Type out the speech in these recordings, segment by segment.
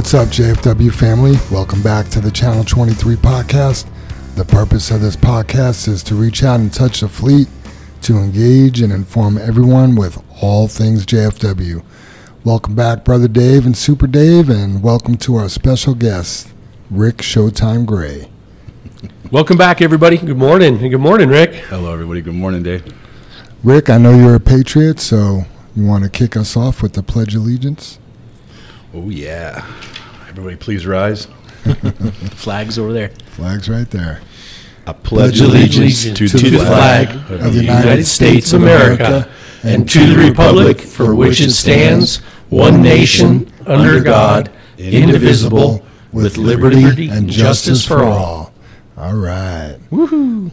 What's up, JFW family? Welcome back to the Channel 23 podcast. The purpose of this podcast is to reach out and touch the fleet, to engage and inform everyone with all things JFW. Welcome back, Brother Dave and Super Dave, and welcome to our special guest, Rick Showtime Gray. Welcome back, everybody. Good morning. Good morning, Rick. Hello, everybody. Good morning, Dave. Rick, I know you're a patriot, so you want to kick us off with the Pledge of Allegiance? Oh, yeah. Everybody, please rise. Flags over there. Flag's right there. I pledge allegiance to, the flag of the United States of America and to the republic for which it stands, one nation, under God, indivisible, with liberty and justice for all. All right. Woohoo.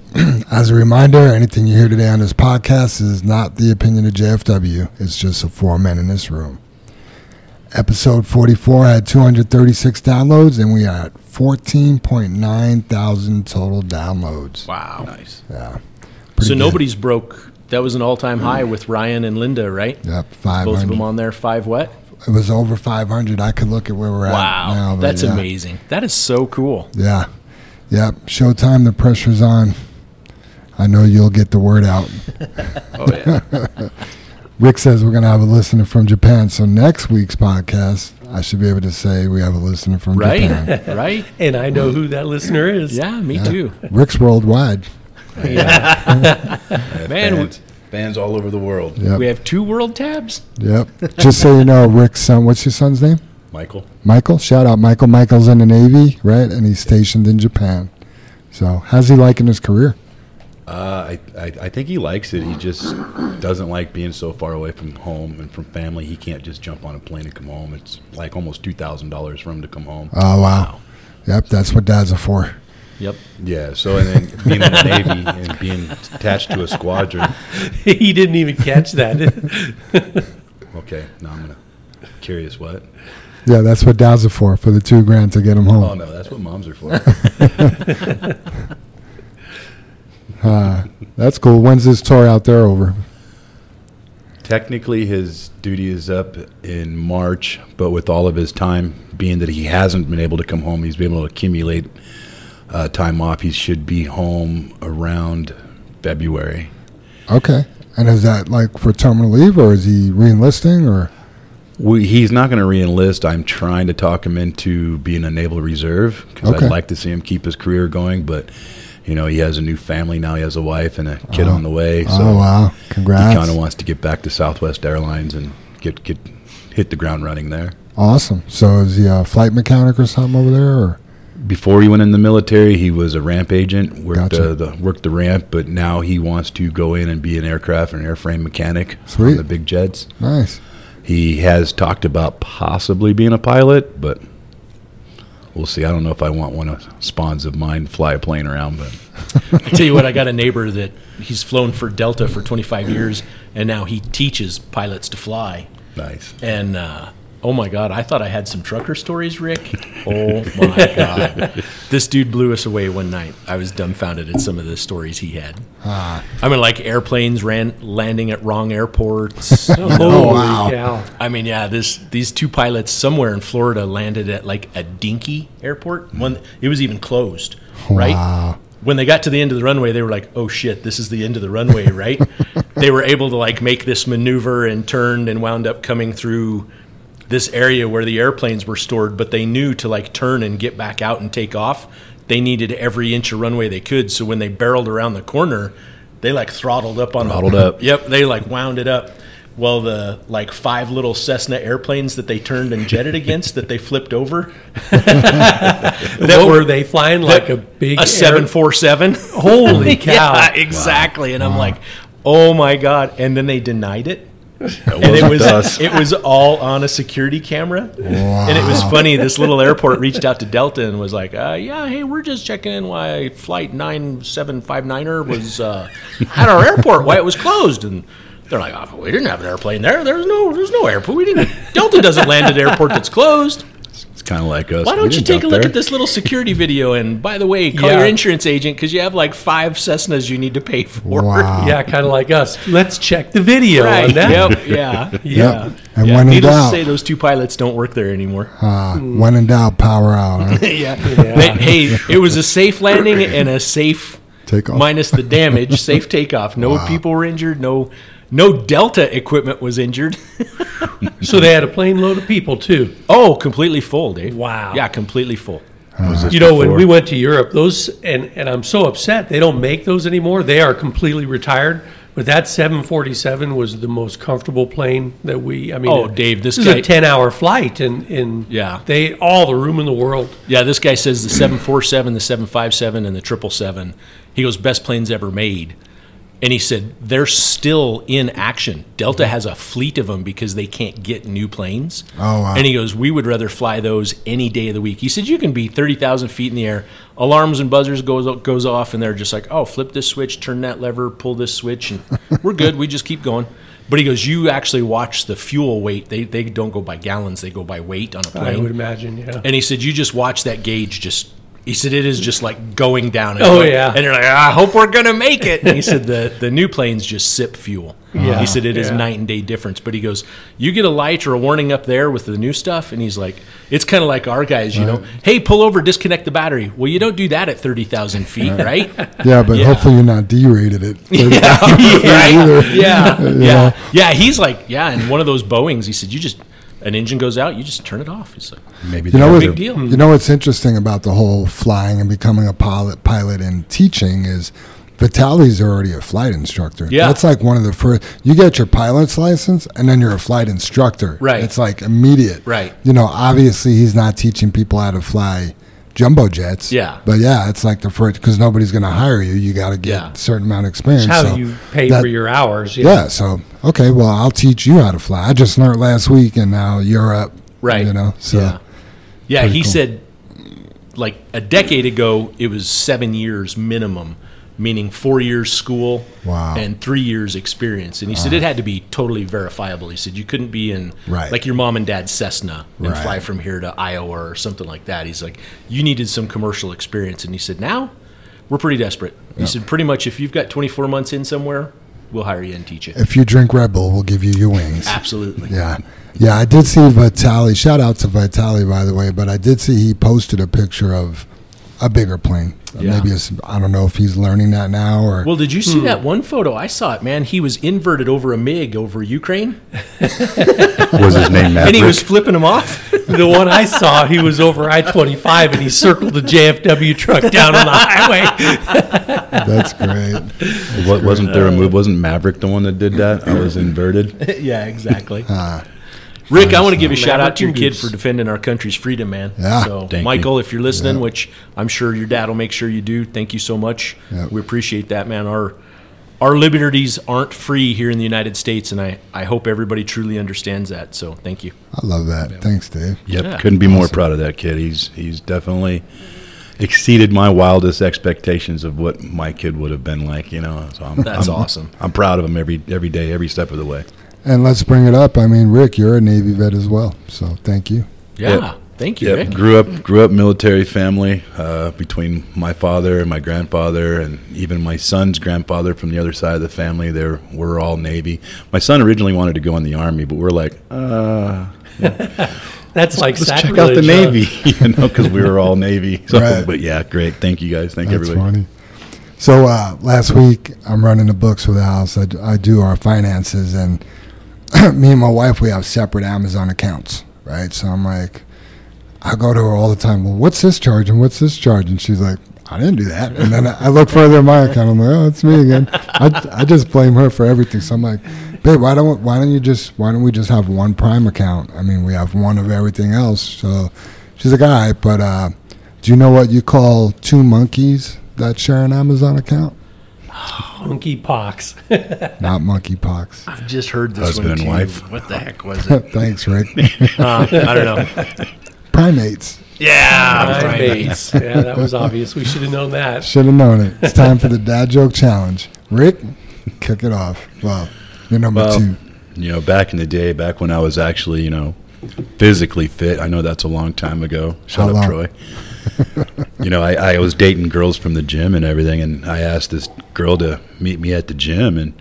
As a reminder, anything you hear today on this podcast is not the opinion of JFW. It's just of four men in this room. Episode 44 had 236 downloads, and we are at 14.9 thousand total downloads. Wow. Nice. Yeah. So good. nobody's broke. That was an all-time high with Ryan and Linda, right? Yep, Five. Both of them on there. Five what? It was over 500. I could look at where we're at Wow, that's yeah. amazing. That is so cool. Yeah. Yep. Showtime, the pressure's on. I know you'll get the word out. Oh, yeah. Rick says we're going to have a listener from Japan. So next week's podcast, I should be able to say we have a listener from Right? Japan. right? And I know who that listener is. Yeah, me Yeah. too. Rick's worldwide. I have Man, fans, fans all over the world. Yep. We have two world tabs. Yep. Just so you know, Rick's son, what's your son's name? Michael. Michael. Shout out Michael. Michael's in the Navy, right? And he's stationed in Japan. So how's he liking his career? Uh, I, I, I think he likes it. He just doesn't like being so far away from home and from family. He can't just jump on a plane and come home. It's like almost $2,000 for him to come home. Oh, wow. Yep. That's what dads are for. Yep. Yeah, so and then being in the Navy and being attached to a squadron. he didn't even catch that. Okay, now I'm going to. Curious what? Yeah, that's what dads are for, for the two grand to get him home. Oh, no, that's what moms are for. Uh, that's cool. When's this tour out there over? Technically, his duty is up in March, but with all of his time being that he hasn't been able to come home, he's been able to accumulate uh, time off. He should be home around February. Okay. And is that like for terminal leave or is he reenlisting or? We, he's not going to reenlist. I'm trying to talk him into being a naval reserve because Okay. I'd like to see him keep his career going. But you know, he has a new family now. He has a wife and a kid Oh. on the way. So oh, wow. Congrats. He kind of wants to get back to Southwest Airlines and get get hit the ground running there. Awesome. So is he a flight mechanic or something over there or? Before he went in the military, he was a ramp agent, worked Gotcha. uh, the worked the ramp, but now he wants to go in and be an aircraft and airframe mechanic Sweet. on the big jets. Nice. He has talked about possibly being a pilot, but we'll see. I don't know if I want one of spawns of mine fly a plane around, but I tell you what, I got a neighbor that he's flown for Delta for 25 years, and now he teaches pilots to fly. nice. And uh, oh my God, I thought I had some trucker stories, Rick. Oh my God, this dude blew us away one night. I was dumbfounded at some of the stories he had. Ah. I mean, like airplanes ran landing at wrong airports. Holy Oh, wow. cow. I mean, yeah, this these two pilots somewhere in Florida landed at like a dinky airport. One, it was even closed, right? Wow. When they got to the end of the runway, they were like, "Oh shit, this is the end of the runway," right? they were able to like make this maneuver and turned and wound up coming through this area where the airplanes were stored, but they knew to like turn and get back out and take off. They needed every inch of runway they could. So when they barreled around the corner, they like throttled up on Throttled the, up. Yep, they like wound it up. Well, the like five little Cessna airplanes that they turned and jetted against that they flipped over, That were they flying like a big a seven four seven. Holy cow. Yeah, exactly. And I'm like, oh my god! And then they denied it. It and it wasn't us. it was all on a security camera. And it was funny. This little airport reached out to Delta and was like, uh, "Yeah, hey, we're just checking in why flight nine seven five niner was uh, at our airport, why it was closed." And they're like, oh, "We didn't have an airplane there. There's no there's no airport. We didn't. Delta doesn't land at an airport that's closed." It's kind of like us. Why don't you take a look there. at this little security video? And by the way, call Yeah. your insurance agent because you have like five Cessnas you need to pay for. Wow. Yeah, kind of like us. Let's check the video Right. on that. Yep. Yeah. Yeah. Yep. And Yeah, when in needless doubt, to say, those two pilots don't work there anymore. uh, when in doubt, power out. huh? yeah. They- hey, it was a safe landing and a safe takeoff, minus the damage, safe takeoff. No Wow. people were injured. No, no Delta equipment was injured. So they had a plane load of people too. Oh, completely full, Dave. Wow. Yeah, completely full. Was this You know, when we went to Europe, those and and I'm so upset they don't make those anymore. They are completely retired. But that 747 was the most comfortable plane that we. I mean, Oh, Dave, this is guy- a 10 hour flight, and and Yeah. they all the room in the world. Yeah, this guy says the 747, the 757, and the 777. He goes, best planes ever made. And he said, they're still in action. Delta has a fleet of them because they can't get new planes. Oh, wow. And he goes, we would rather fly those any day of the week. He said, you can be 30,000 feet in the air, alarms and buzzers goes, goes off, and they're just like, oh, flip this switch, turn that lever, pull this switch, and we're good. We just keep going. But he goes, you actually watch the fuel weight. They, they don't go by gallons, they go by weight on a plane. I would imagine, yeah. And he said, "You just watch that gauge. Just he said it is just like going down. And Oh, going- yeah. And you're like, I hope we're gonna make it. And he said the the new planes just sip fuel. Yeah. He said it is Yeah. night and day difference. But he goes, you get a light or a warning up there with the new stuff, and he's like, it's kind of like our guys, you know. Hey, pull over, disconnect the battery. Well, you don't do that at thirty thousand feet, right? Yeah, but Yeah. hopefully you're not derated it. right? Yeah, You yeah, know? yeah. He's like, yeah. And one of those Boeings, he said, you just an engine goes out, you just turn it off. He's like, maybe You know they what? have big deal. You know what's interesting about the whole flying and becoming a pilot, pilot and teaching is Vitali's already a flight instructor. Yeah. that's like one of the first. You get your pilot's license, and then you're a flight instructor. Right. it's like immediate. Right. You know, obviously he's not teaching people how to fly jumbo jets. Yeah. but yeah, it's like the first because nobody's going to hire you. You got to get Yeah. a certain amount of experience. It's how so you pay that- for your hours. Yeah. So okay, well, I'll teach you how to fly. I just learned last week, and now you're up. Right. You know. So. yeah, yeah. He cool. said, like a decade ago, it was seven years minimum, meaning four years school Wow. and three years experience. And he said it had to be totally verifiable. He said you couldn't be in Right. like your mom and dad's Cessna and Right. fly from here to Iowa or something like that. He's like, you needed some commercial experience. And he said, now we're pretty desperate. He said, pretty much if you've got 24 months in somewhere, we'll hire you and teach you. If you drink Red Bull, we'll give you your wings. Absolutely. Yeah. Yeah, I did see Vitali. Shout out to Vitali, by the way, but I did see he posted a picture of a bigger plane. Yeah. Maybe it's, I don't know if he's learning that now or. Well, did you see that one photo? I saw it, man. He was inverted over a MiG over Ukraine, was his name Maverick? and he was flipping him off. The one I saw, he was over I 25 and he circled the JFW truck down on the highway. that's great. What, wasn't there a move? Wasn't Maverick the one that did that? I was inverted. yeah, exactly. Uh, Rick, I want to give a shout out to your kid for defending our country's freedom, man. Yeah. So, Thank Michael, if you're listening, which I'm sure your dad will make sure you do, thank you so much. Yeah. We appreciate that, man. Our our liberties aren't free here in the United States, and I, I hope everybody truly understands that. So, thank you. I love that. Thanks, Dave. Yep, Yeah. couldn't be more proud of that kid. He's he's definitely exceeded my wildest expectations of what my kid would have been like. You know, so I'm, That's I'm- awesome. I'm proud of him every every day, every step of the way. And let's bring it up. I mean, Rick, you're a Navy vet as well. So thank you. Yeah. Yep. Thank you, Yep, Rick. grew up grew up military family uh, between my father and my grandfather, and even my son's grandfather from the other side of the family. They were all Navy. My son originally wanted to go in the Army, but we're like, uh, That's like let's check out the huh? Navy, you know, because we were all Navy. So, Right. but yeah, great. Thank you guys. Thank That's everybody. funny. So uh, last week, I'm running the books for the house. I do our finances, and me and my wife, we have separate Amazon accounts, right? So I'm like, I go to her all the time. Well, what's this charge and what's this charge? And she's like, I didn't do that. And then I look further in my account. I'm like, oh, it's me again. I, I just blame her for everything. So I'm like, babe, why don't why don't you just why don't we just have one Prime account? I mean, we have one of everything else. So she's like, all right, but uh, do you know what you call two monkeys that share an Amazon account? Monkey pox. Not monkeypox. I've just heard this Husband one and too. wife. What the heck was it? Thanks, Rick. Uh, I don't know. Primates. Yeah, Primates. Yeah, that was obvious. We should have known that. Should have known it. It's time for the dad joke challenge. Rick, kick it off. Well, you're number Well, two. You know, back in the day, back when I was actually, you know, physically fit. I know that's a long time ago. Shut How up, long? Troy. You know, I, I was dating girls from the gym and everything, and I asked this girl to meet me at the gym, and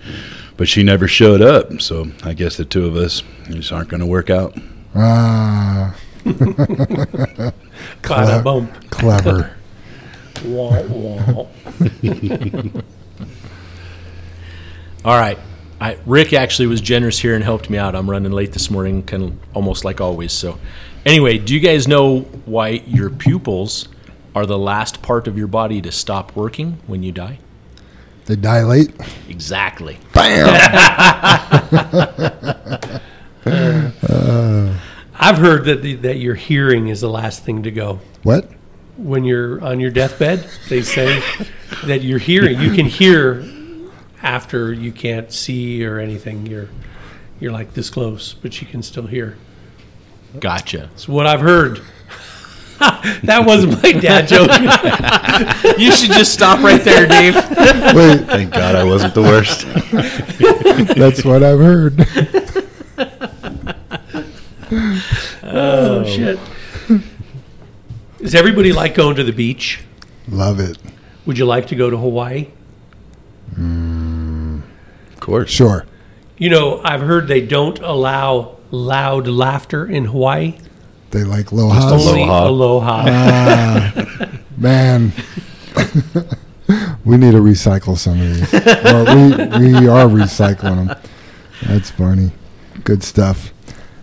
but she never showed up. So I guess the two of us just aren't going to work out. Ah, Bada bump. clever. Wah, wah. All right. I, Rick actually was generous here and helped me out. I'm running late this morning, kind of almost like always. So, anyway, do you guys know why your pupils are the last part of your body to stop working when you die? They dilate. Exactly. Bam. Uh. I've heard that the, that your hearing is the last thing to go. what? When you're on your deathbed, they say that your hearing you can hear after you can't see or anything. You're you're like this close, but you can still hear. Gotcha. It's what I've heard. that wasn't my dad joke. You should just stop right there, Dave. Wait, Thank God I wasn't the worst. that's what I've heard. Oh, oh shit! Does everybody like going to the beach? Love it. Would you like to go to Hawaii? Mm. Of course. Sure. You know, I've heard they don't allow loud laughter in Hawaii. They like lohas. Only Aloha. aloha. Ah, man, we need to recycle some of these. Well, we we are recycling them. That's funny. Good stuff.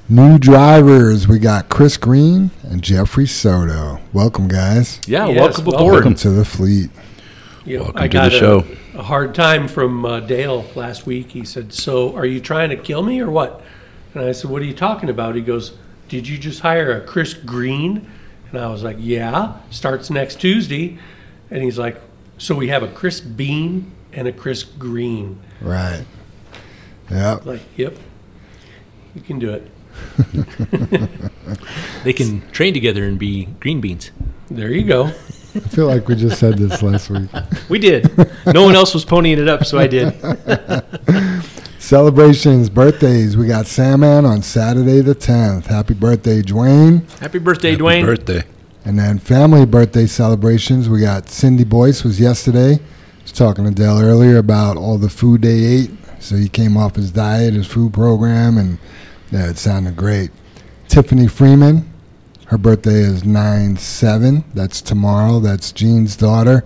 New drivers. We got Chris Green and Jeffrey Soto. Welcome, guys. Yeah, Yes, welcome welcome. aboard. Welcome to the fleet. You know, Welcome I to got the a, show. a hard time from uh, Dale last week. He said, "So, are you trying to kill me or what?" And I said, "What are you talking about?" He goes, "Did you just hire a Chris Green?" And I was like, "Yeah, starts next Tuesday." And he's like, "So we have a Chris Bean and a Chris Green?" Right. Yeah. Like, "Yep, you can do it." They can train together and be green beans. There you go. I feel like we just said this last week. We did. No one else was ponying it up, so I did. Celebrations, birthdays. We got Sandman on Saturday the 10th. Happy birthday, Dwayne. Happy birthday, Happy Dwayne. birthday. And then family birthday celebrations. We got Cindy Boyce was yesterday. I was talking to Dell earlier about all the food they ate. So he came off his diet, his food program, and yeah, it sounded great. Tiffany Freeman, her birthday is 9 7. That's tomorrow. That's Jean's daughter.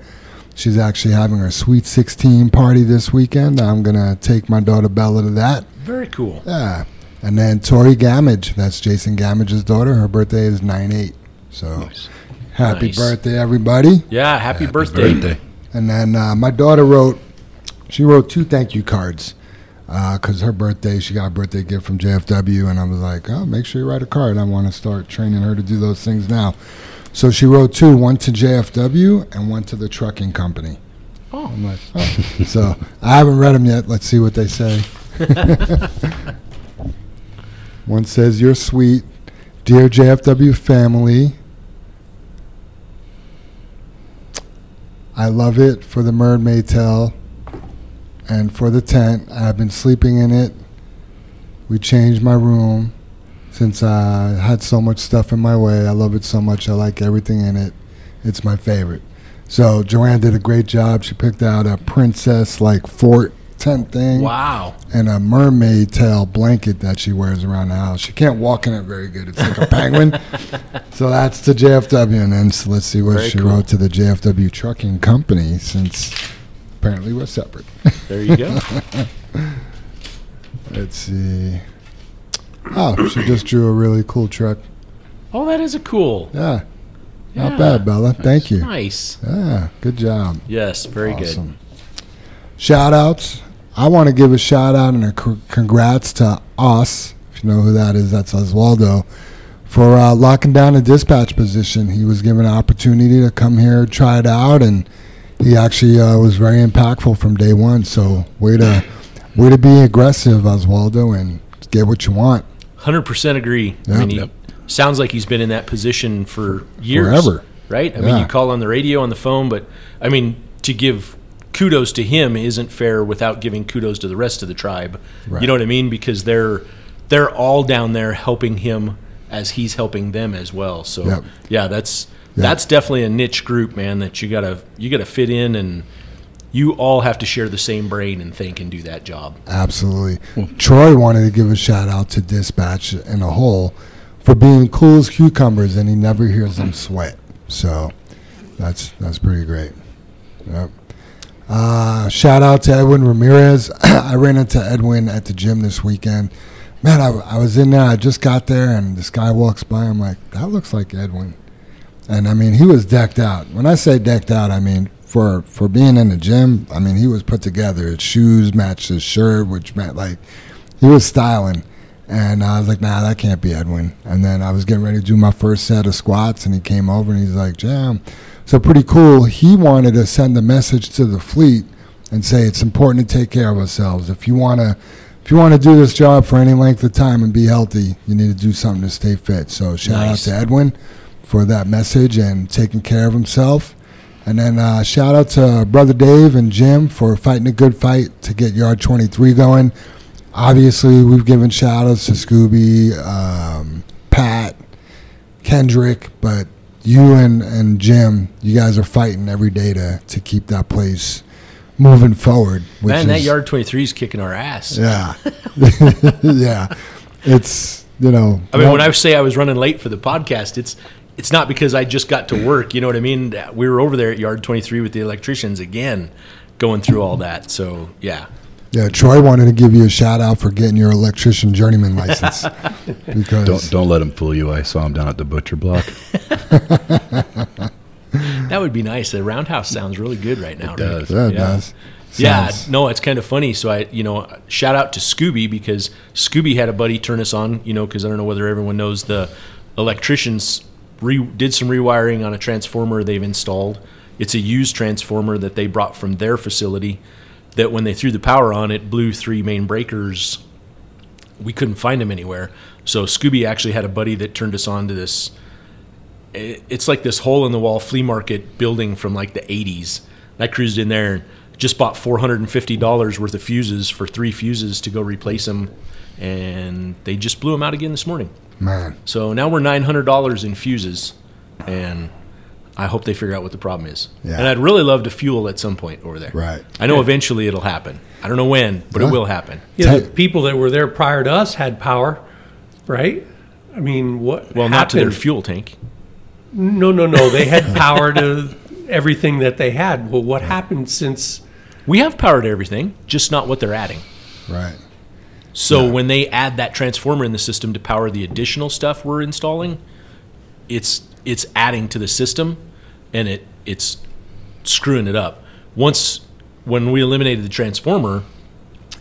She's actually having her Sweet 16 party this weekend. I'm going to take my daughter Bella to that. Very cool. Yeah. And then Tori Gamage, that's Jason Gamage's daughter. Her birthday is 9 8. So Nice. happy Nice. birthday, everybody. Yeah, happy, Happy birthday. birthday. And then uh, my daughter wrote, she wrote two thank you cards because her birthday, she got a birthday gift from JFW. And I was like, oh, make sure you write a card. I want to start training her to do those things now. So she wrote two, one to JFW and one to the trucking company. Oh. Like, oh. so I haven't read them yet. Let's see what they say. one says, You're sweet. Dear JFW family, I love it for the mermaid tail and for the tent. I've been sleeping in it. We changed my room since I had so much stuff in my way. I love it so much. I like everything in it. It's my favorite. So Joanne did a great job. She picked out a princess like fort tent thing Wow. and a mermaid tail blanket that she wears around the house. She can't walk in it very good. It's like a penguin. So that's the JFW. And then so let's see what Very she cool. wrote to the JFW Trucking Company since apparently we're separate. There you go. let's see. Oh, she just drew a really cool truck. oh, that is a cool. Yeah. Yeah. Not bad, Bella. Thank you. Nice. Yeah, good job. Yes, very good. Awesome. Shout outs. I want to give a shout out and a congrats to us. If you know who that is, that's Oswaldo. For uh, locking down a dispatch position. He was given an opportunity to come here, try it out, and he actually uh, was very impactful from day one. So, way to, way to be aggressive, Oswaldo, and get what you want. Hundred percent agree. I mean, he Yep. sounds like he's been in that position for years, Forever. right? I mean, you call on the radio, on the phone, but I mean, to give kudos to him isn't fair without giving kudos to the rest of the tribe. Right. You know what I mean? Because they're they're all down there helping him as he's helping them as well. So Yep. yeah, that's Yeah. that's definitely a niche group, man. That you gotta you gotta fit in and you all have to share the same brain and think and do that job. Absolutely. Troy wanted to give a shout out to Dispatch in a whole for being cool as cucumbers, and he never hears them sweat. So that's that's pretty great. Yep. Uh, shout out to Edwin Ramirez. I ran into Edwin at the gym this weekend. Man, I, I was in there. I just got there, and this guy walks by. I'm like, that looks like Edwin. And I mean, he was decked out. When I say decked out, I mean for for being in the gym. I mean, he was put together. His shoes matched his shirt, which meant like he was styling. And I was like, nah, that can't be Edwin. And then I was getting ready to do my first set of squats, and he came over and he's like, Jam. So pretty cool. He wanted to send a message to the fleet and say it's important to take care of ourselves. If you want to, if you want to do this job for any length of time and be healthy, you need to do something to stay fit. So shout Nice. out to Edwin for that message and taking care of himself. And then uh, shout out to brother Dave and Jim for fighting a good fight to get Yard 23 going. Obviously, we've given shout outs to Scooby, um, Pat, Kendrick, but you and, and Jim, you guys are fighting every day to, to keep that place moving forward. Which Man, that is- yard 23 is kicking our ass. Yeah. yeah. It's, you know. I mean, no- when I say I was running late for the podcast, it's it's not because I just got to work. You know what I mean? We were over there at Yard 23 with the electricians again, going through all that. So yeah, Yeah, Troy wanted to give you a shout out for getting your electrician journeyman license. because Don't don't let him fool you. I saw him down at the butcher block. that would be nice. The roundhouse sounds really good right now. It Rick. does. yeah, it Yeah. does. Yeah, Sounds- no, it's kind of funny. So I, you know, shout out to Scooby because Scooby had a buddy turn us on. You know, because I don't know whether everyone knows the electricians re- did some rewiring on a transformer they've installed. It's a used transformer that they brought from their facility. That when they threw the power on, it blew three main breakers. We couldn't find them anywhere. So Scooby actually had a buddy that turned us on to this. It's like this hole in the wall flea market building from like the 80s. I cruised in there and just bought $450 worth of fuses for three fuses to go replace them. And they just blew them out again this morning. Man. So now we're $900 in fuses. And I hope they figure out what the problem is. Yeah. And I'd really love to fuel at some point over there. Right. I know eventually it'll happen. I don't know when, but Yeah. it will happen. Yeah, the people that were there prior to us had power, right? I mean, what? Well, not to their fuel tank. No, no, no. They had power to everything that they had. Well, what happened since? We have power to everything, just not what they're adding. Right. So when they add that transformer in the system to power the additional stuff we're installing, it's it's adding to the system, and it it's screwing it up. Once when we eliminated the transformer,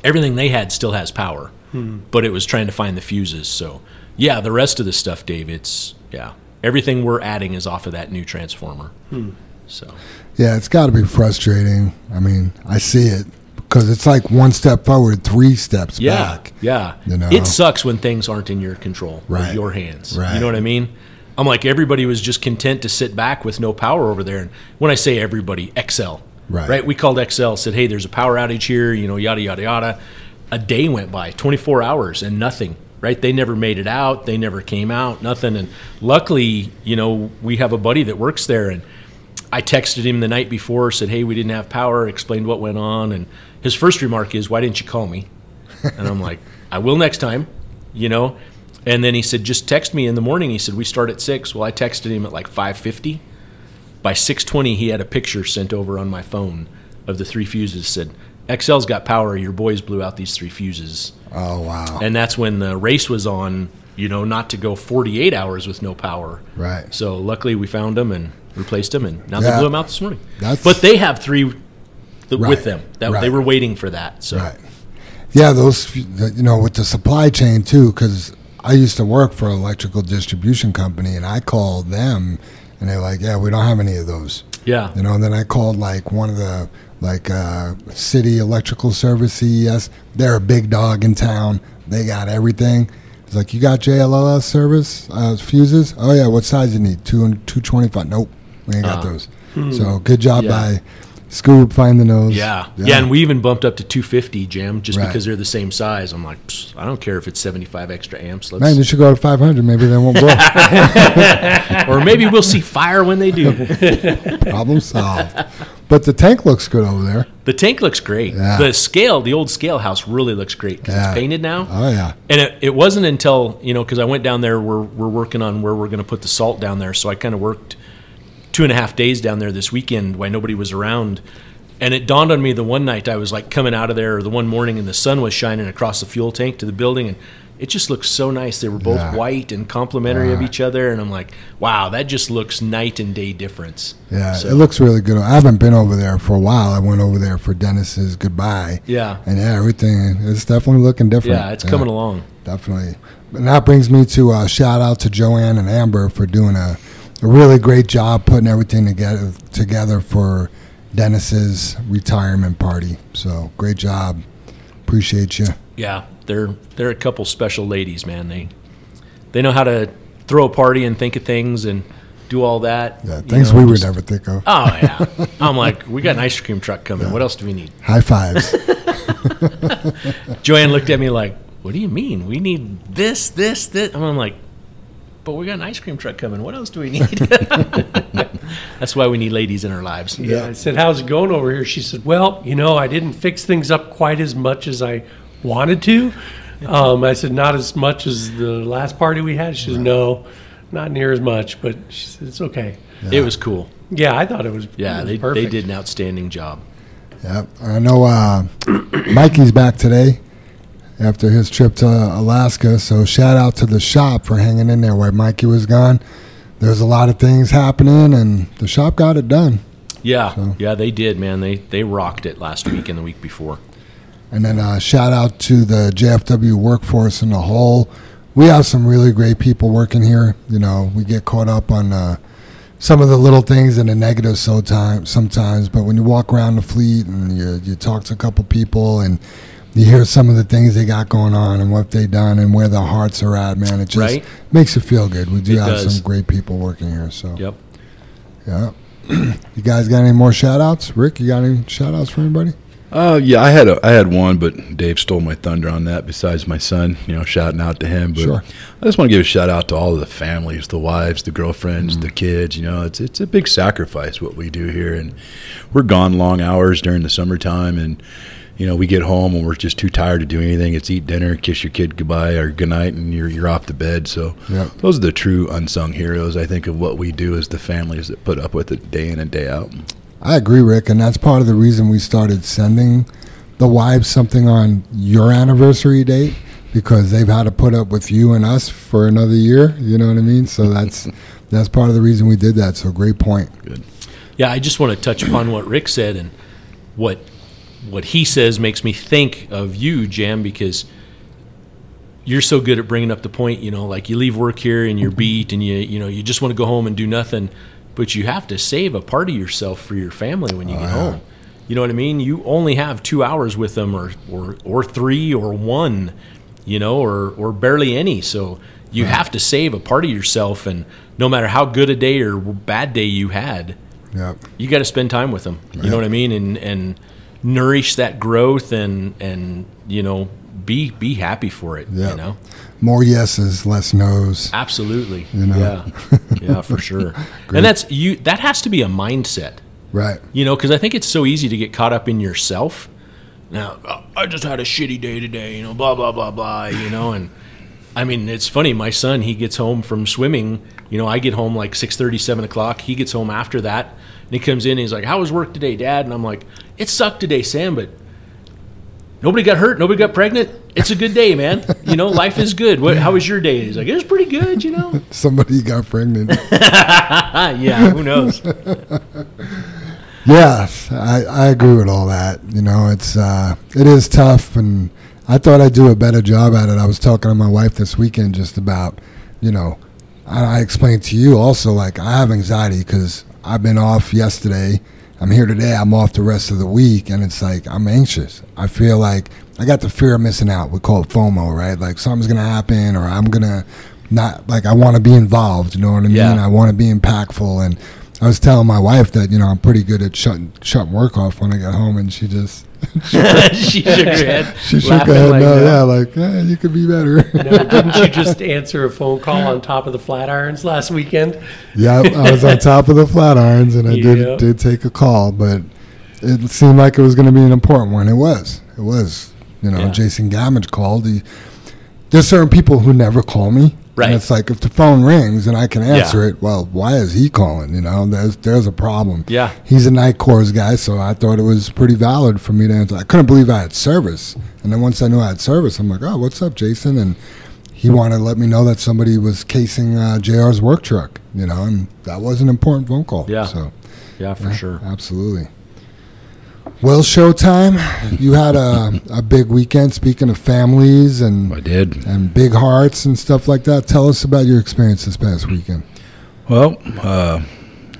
everything they had still has power, hmm. but it was trying to find the fuses. So yeah, the rest of the stuff, Dave, it's yeah, everything we're adding is off of that new transformer. Hmm. So Yeah, it's got to be frustrating. I mean, I see it because it's like one step forward, three steps Yeah, back. yeah. You know? It sucks when things aren't in your control, Right. your hands. Right. You know what I mean? I'm like everybody was just content to sit back with no power over there. And when I say everybody, Xcel, Right. We called Xcel, said, "Hey, there's a power outage here." You know, yada yada yada. A day went by, 24 hours, and nothing. Right? They never made it out. They never came out. Nothing. And luckily, you know, we have a buddy that works there, and I texted him the night before, said, "Hey, we didn't have power." Explained what went on, and his first remark is, "Why didn't you call me?" And I'm like, "I will next time," you know. And then he said, "Just text me in the morning." He said, "We start at 6. Well, I texted him at like 5:50. By 6:20, he had a picture sent over on my phone of the three fuses. Said, "Xcel's got power. Your boys blew out these three fuses." Oh wow. And that's when the race was on. You know, not to go 48 hours with no power. Right. So luckily we found them and replaced them, and now Yeah. they blew them out this morning. That's- but they have three th- Right, with them. That right. they were waiting for that. So Right. Yeah, those you know with the supply chain too, because I used to work for an electrical distribution company, and I called them, and they're like, "Yeah, we don't have any of those." yeah, You know, and then I called like one of the like uh, city electrical service CES. They're a big dog in town. They got everything. It's like you got JLLS service uh, fuses. Oh yeah, what size you need? Two and two twenty five. Nope, we ain't got Ah. those. So good job Yeah. by scoop, find the nose. Yeah. yeah, and we even bumped up to 250 Jim, just Right. because they're the same size. I'm like, I don't care if it's 75 extra amps. Let's, Man, you should go to 500. Maybe they won't blow. or maybe we'll see fire when they do. Problem solved. But the tank looks good over there. The tank looks great. Yeah. The scale, the old scale house, really looks great because Yeah. it's painted now. Oh yeah. And it, it wasn't until you know because I went down there. We're we're working on where we're going to put the salt down there. So I kind of worked two and a half days down there this weekend while nobody was around. And it dawned on me the one night I was like coming out of there, or the one morning, and the sun was shining across the fuel tank to the building, and it just looked so nice. They were both Yeah. white and complementary of each other, and I'm like, wow, that just looks night and day difference. Yeah, So- it looks really good. I haven't been over there for a while. I went over there for Dennis's goodbye. Yeah. And yeah, everything is definitely looking different. Yeah, it's coming along. Definitely. And that brings me to a shout out to Joanne and Amber for doing a, a really great job putting everything together together for Dennis's retirement party. So great job. Appreciate you. Yeah, they're they're a couple special ladies, man. They they know how to throw a party and think of things and do all that. Yeah, things know, we would never think of. Oh yeah, I'm like, we got an ice cream truck coming. What else do we need? High fives. Joanne looked at me like, "What do you mean? We need this, this, this?" And I'm like, "But we got an ice cream truck coming. What else do we need?" That's why we need ladies in our lives. Yeah. I said, "How's it going over here?" She said, "Well, you know, I didn't fix things up quite as much as I wanted to." Um, I said, "Not as much as the last party we had." She said, "No, not near as much." But she said, "It's okay." It was cool. Yeah, I thought it was. Yeah, it was they, they did an outstanding job. Yeah, I know uh, Mikey's back today after his trip to Alaska. So shout out to the shop for hanging in there while Mikey was gone. There's a lot of things happening, and the shop got it done. Yeah, So- yeah, they did, man. They they rocked it last week and the week before. And then uh, shout out to the JFW workforce in the whole. We have some really great people working here. You know, we get caught up on uh, some of the little things and the negatives time sometimes. But when you walk around the fleet and you, you talk to a couple people and you hear some of the things they got going on and what they've done and where their hearts are at, man, it just Right. makes you feel good. We do It have does. some great people working here. So, Yep. yeah. you guys got any more shout outs? Rick, you got any shout outs for anybody? Uh, yeah, I had a, I had one, but Dave stole my thunder on that. Besides my son, you know, shouting out to him. But Sure. I just want to give a shout out to all of the families, the wives, the girlfriends, the kids. You know, it's it's a big sacrifice what we do here, and we're gone long hours during the summertime, and you know, we get home and we're just too tired to do anything. It's eat dinner, kiss your kid goodbye or goodnight, and you're you're off to bed. So Yep. those are the true unsung heroes. I think of what we do as the families that put up with it day in and day out. I agree, Rick, and that's part of the reason we started sending the wives something on your anniversary date because they've had to put up with you and us for another year. You know what I mean? So that's that's part of the reason we did that. So great point. Good. Yeah, I just want to touch upon what Rick said and what what he says makes me think of you, Jam, because you're so good at bringing up the point. You know, like you leave work here and you're beat, and you you know you just want to go home and do nothing, but you have to save a part of yourself for your family when you oh, get yeah. home. You know what I mean? You only have two hours with them, or or or three, or one, you know, or or barely any. So you have to save a part of yourself, and no matter how good a day or bad day you had, Yep. you got to spend time with them. You know what I mean, and and nourish that growth and and you know be be happy for it. Yeah. You know, More yeses, less nos. absolutely. You know? Yeah, yeah, for sure. and that's you. That has to be a mindset. Right. You know, because I think it's so easy to get caught up in yourself. Now, "Oh, I just had a shitty day today. You know, blah blah blah blah. You know, and I mean, it's funny. My son, he gets home from swimming. You know, I get home like 6:30, 7 o'clock. He gets home after that, and he comes in. and He's like, "How was work today, Dad?" And I'm like, "It sucked today, Sam, but nobody got hurt. Nobody got pregnant. It's a good day, man. You know, life is good. What? How was your day?" He's like, "It was pretty good. You know." Somebody got pregnant. Ah, yeah. Who knows? Yes, I, I agree with all that. You know, it's uh, it is tough, and I thought I'd do a better job at it. I was talking to my wife this weekend just about, you know, I, I explained to you also like I have anxiety because I've been off yesterday. I'm here today. I'm off the rest of the week, and it's like I'm anxious. I feel like I got the fear of missing out. We call it FOMO, right? Like something's gonna happen, or I'm gonna not like I want to be involved. You know what I mean? Yeah. I want to be impactful, and I was telling my wife that you know I'm pretty good at shutting shutting work off when I get home, and she just she shook her head. she shook her head. like no, yeah, like eh, you could be better. Now, didn't you just answer a phone call on top of the Flatirons last weekend? yeah, I was on top of the Flatirons, and I Yeah. did did take a call, but it seemed like it was going to be an important one. It was. It was. You know, Yeah. Jason Gamage called. He, there's certain people who never call me. Right. And it's like if the phone rings and I can answer it, well, why is he calling? You know, there's there's a problem. Yeah. He's a night cores guy, so I thought it was pretty valid for me to answer. I couldn't believe I had service. And then once I knew I had service, I'm like, oh, what's up, Jason? And he wanted to let me know that somebody was casing uh, JR's work truck, you know, and that was an important phone call. Yeah. So, Yeah, for yeah, sure. Absolutely. Well, Showtime, you had a, a big weekend. Speaking of families and I did. and big hearts and stuff like that, tell us about your experience this past weekend. Well, uh,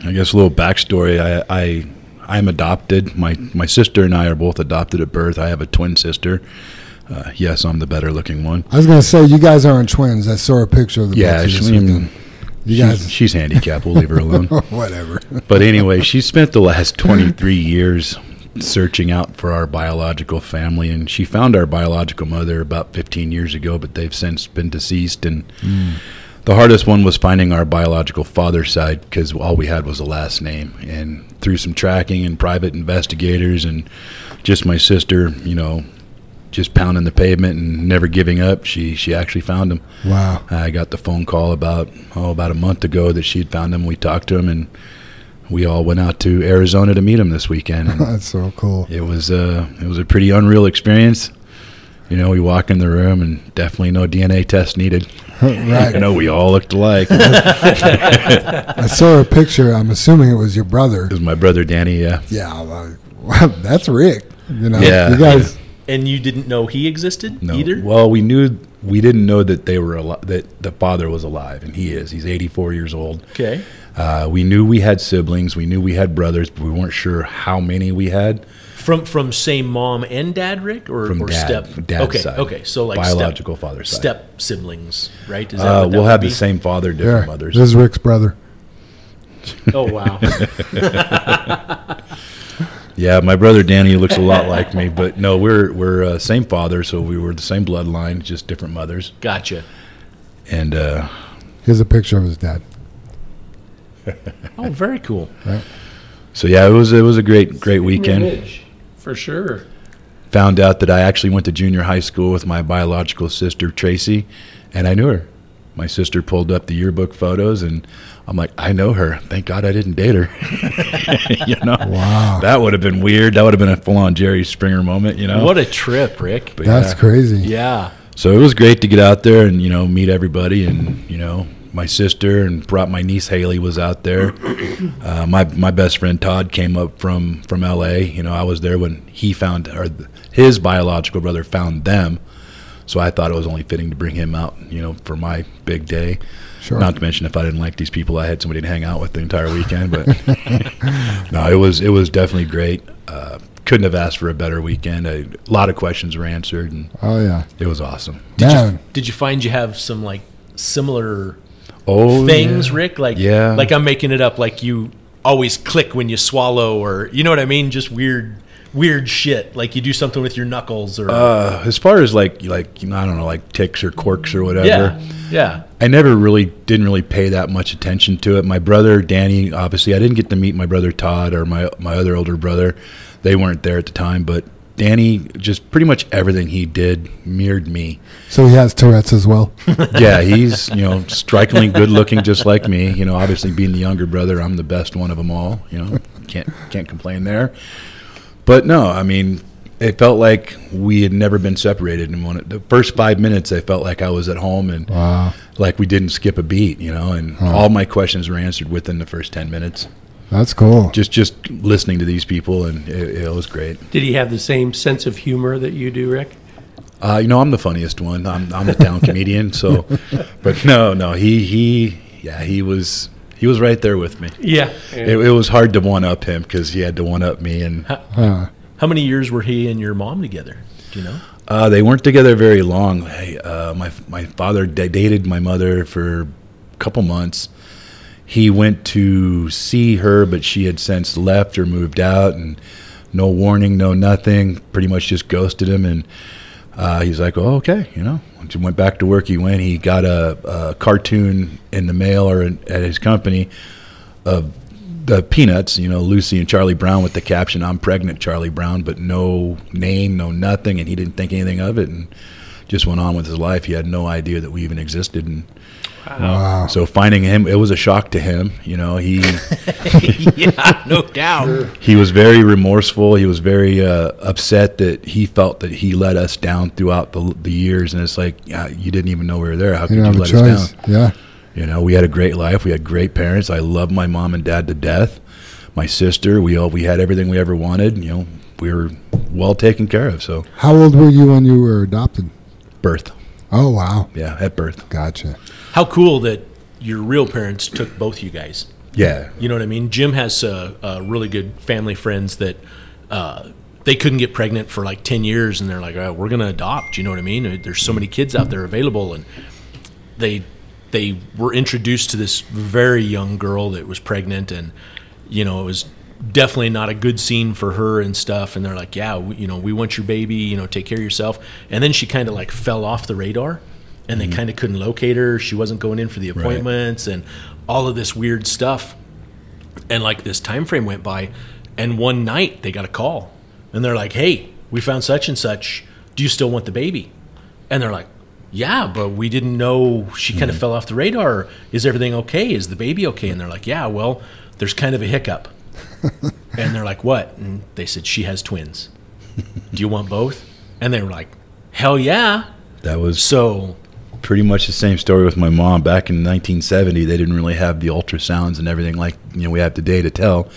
I guess a little backstory. I, I I'm adopted. My my sister and I are both adopted at birth. I have a twin sister. Uh, yes, I'm the better looking one. I was gonna say you guys aren't twins. I saw a picture of the Yeah, both of this she-. You she's, guys, she's handicapped. We'll leave her alone. whatever. But anyway, she spent the last 23 years searching out for our biological family, and she found our biological mother about 15 years ago, but they've since been deceased. And the hardest one was finding our biological father's side because all we had was a last name. And through some tracking and private investigators, and just my sister, you know, just pounding the pavement and never giving up, she she actually found him. Wow. I got the phone call about oh about a month ago that she'd found him. We talked to him, and we all went out to Arizona to meet him this weekend. And That's so cool. it was uh, it was a pretty unreal experience. You know, we walk in the room and definitely no DNA test needed. right. You know, we all looked alike. I saw a picture. I'm assuming it was your brother. It was my brother Danny. Yeah, Yeah. Like, wow, that's Rick. You know, Yeah. you guys. And you didn't know he existed no. either? Well, we knew we didn't know that they were al- that the father was alive, and he is. He's 84 years old. Okay. Uh, we knew we had siblings. We knew we had brothers, but we weren't sure how many we had. From from same mom and dad, Rick, or, From or dad- step? dad's okay, side. okay. So like Biological step, father's side. step siblings, right? Is that Uh, that we'll have be? the same father, different Yeah, mothers. this is Rick's brother. Oh wow. Yeah, my brother Danny looks a lot like me, but no, we're we're uh, same father, so we were the same bloodline, just different mothers. gotcha. And uh, Here's a picture of his dad. Oh, very cool. so yeah, it was it was a great great weekend. Image, for sure. Found out that I actually went to junior high school with my biological sister Tracy, and I knew her. My sister pulled up the yearbook photos, and I'm like, I know her. Thank God I didn't date her. you know, Wow. that would have been weird. That would have been a full on Jerry Springer moment. You know, What a trip, Rick. But That's yeah. crazy. Yeah. So it was great to get out there and you know meet everybody and you know my sister and brought my niece Haley was out there. Uh, my my best friend Todd came up from from L.A. You know I was there when he found or his biological brother found them. So I thought it was only fitting to bring him out, you know, for my big day. Sure. Not to mention if I didn't like these people, I had somebody to hang out with the entire weekend. But no, it was it was definitely great. Uh, couldn't have asked for a better weekend. A lot of questions were answered, and Oh yeah. it was awesome. Did Man. you did you find you have some like similar Oh, things, yeah. Rick? Like Yeah. like I'm making it up. Like you always click when you swallow, or you know what I mean? Just weird weird shit. Like you do something with your knuckles, or Uh, as far as like like you know, I don't know like ticks or quirks or whatever. yeah, yeah. I never really didn't really pay that much attention to it. My brother Danny, obviously, I didn't get to meet my brother Todd or my my other older brother. They weren't there at the time, but Danny just pretty much everything he did mirrored me. So he has Tourette's as well. Yeah, he's you know strikingly good looking, just like me. You know, obviously being the younger brother, I'm the best one of them all. You know, can't can't complain there. But no, I mean, it felt like we had never been separated. And when it, the first five minutes, I felt like I was at home and Wow. like we didn't skip a beat. You know, and all my questions were answered within the first ten minutes. That's cool. Just just listening to these people, and it, it was great. Did he have the same sense of humor that you do, Rick? Uh, you know, I'm the funniest one. I'm I'm the town comedian. So, but no, no, he he yeah, he was he was right there with me. Yeah. It, it was hard to one up him because he had to one up me, and Huh. How many years were he and your mom together? Do you know? uh, they weren't together very long. Hey, uh, my my father da- dated my mother for a couple months. he went to see her, but she had since left or moved out, and no warning, no nothing. Pretty much just ghosted him, and uh, he's like, "Oh, okay," you know. He went back to work. He went. He got a, a cartoon in the mail or in, at his company of the Peanuts, you know, Lucy and Charlie Brown with the caption "I'm pregnant, Charlie Brown," but no name, no nothing, and he didn't think anything of it, and just went on with his life. He had no idea that we even existed, and Wow. so finding him, it was a shock to him. You know, he yeah, no doubt. he was very remorseful. He was very uh, upset that he felt that he let us down throughout the, the years, and it's like, yeah, you didn't even know we were there. How could You let us down? Yeah. You know, we had a great life. We had great parents. I love my mom and dad to death. My sister, we all we had everything we ever wanted. You know, we were well taken care of. So How old were you when you were adopted? birth, Oh wow. yeah, at birth, Gotcha. How cool that your real parents took both you guys. yeah, You know what I mean? Jim has uh, uh, really good family friends that uh, they couldn't get pregnant for like 10 years and they're like, oh, we're going to adopt. You know what I mean? There's so many kids out there available. And they, they were introduced to this very young girl that was pregnant and, you know, it was definitely not a good scene for her and stuff. And they're like, yeah, we, you know, we want your baby, you know, take care of yourself. And then she kind of like fell off the radar and they mm-hmm. kind of couldn't locate her. She wasn't going in for the appointments and all of this weird stuff. And like this time frame went by and one night they got a call. And they're like hey we found such and such. Do you still want the baby? And they're like yeah but we didn't know. She kind of mm-hmm. fell off the radar. Is everything okay? Is the baby okay? And they're like yeah well there's kind of a hiccup. And they're like what? And they said she has twins. Do you want both? And they were like hell yeah. That was so pretty much the same story with my mom. Back in 1970, they didn't really have the ultrasounds and everything like you know we have today to tell.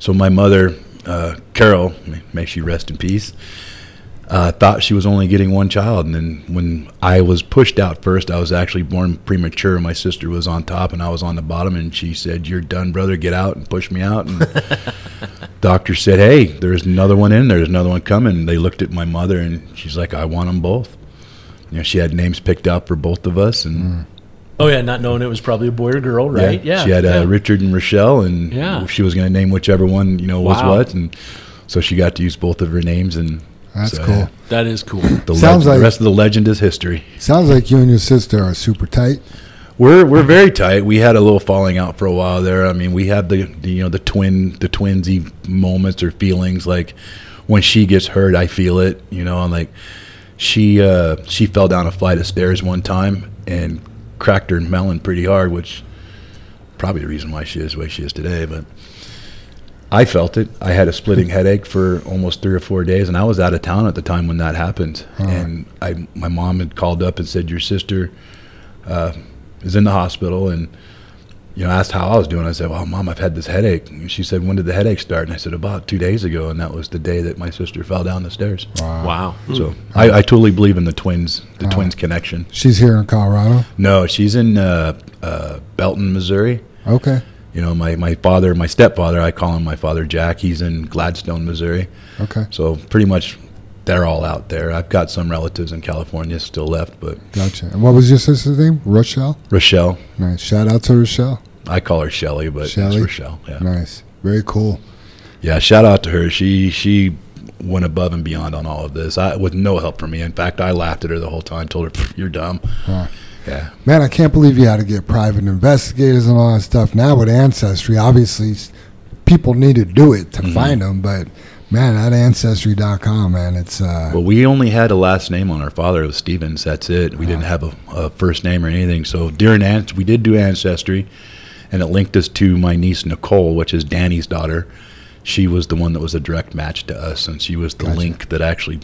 So my mother, uh, Carol, may- she rest in peace, uh, thought she was only getting one child. And then when I was pushed out first, I was actually born premature. My sister was on top and I was on the bottom, and she said, "You're done, brother. Get out!" and pushed me out. And doctor said, "Hey, there's another one in. There's another one coming." And they looked at my mother, and she's like, "I want them both." You know, she had names picked out for both of us, and oh yeah not knowing it was probably a boy or girl right yeah, she had yeah. uh, Richard and Rochelle, and Yeah. she was going to name whichever one you know was Wow. what, and so she got to use both of her names, and That's so, cool. yeah, that is cool the, Sounds legend, like- the rest of the legend is history. Sounds like you and your sister are super tight. We're we're very tight. We had a little falling out for a while there. I mean, we had the, the you know the twin the twinsy moments or feelings like when she gets hurt, I feel it. You know, and like she uh, she fell down a flight of stairs one time and cracked her melon pretty hard, which probably the reason why she is the way she is today. But I felt it. I had a splitting headache for almost three or four days, and I was out of town at the time when that happened. And I, my mom had called up and said, "Your sister uh, is in the hospital," and you know, asked how I was doing. I said, "Well, mom, I've had this headache." And she said, "When did the headache start?" And I said, "About two days ago," and that was the day that my sister fell down the stairs. wow So I, I totally believe in the twins, the twins connection. She's here in Colorado. No, she's in uh, uh, Belton, Missouri. Okay. You know, my, my father, my stepfather, I call him my father Jack. He's in Gladstone, Missouri. Okay. So pretty much they're all out there. I've got some relatives in California still left, but Gotcha. And what was your sister's name? Rochelle. Rochelle, Nice. Shout out to Rochelle. I call her Shelly, but Shelley? it's Rochelle. Yeah. Nice. Very cool. Yeah, shout out to her. She she went above and beyond on all of this. I with no help from me. In fact, I laughed at her the whole time. Told her you're dumb. Huh. Yeah, Man, I can't believe you had to get private investigators and all that stuff. Now with Ancestry, obviously, people need to do it to Mm-hmm. find them. But man, that Ancestry.com, man, it's uh, Well, we only had a last name on our father. It was Stevens. That's it. We didn't have a, a first name or anything. So during an- we did do ancestry, and it linked us to my niece Nicole, which is Danny's daughter. She was the one that was a direct match to us, and she was the Gotcha. link that actually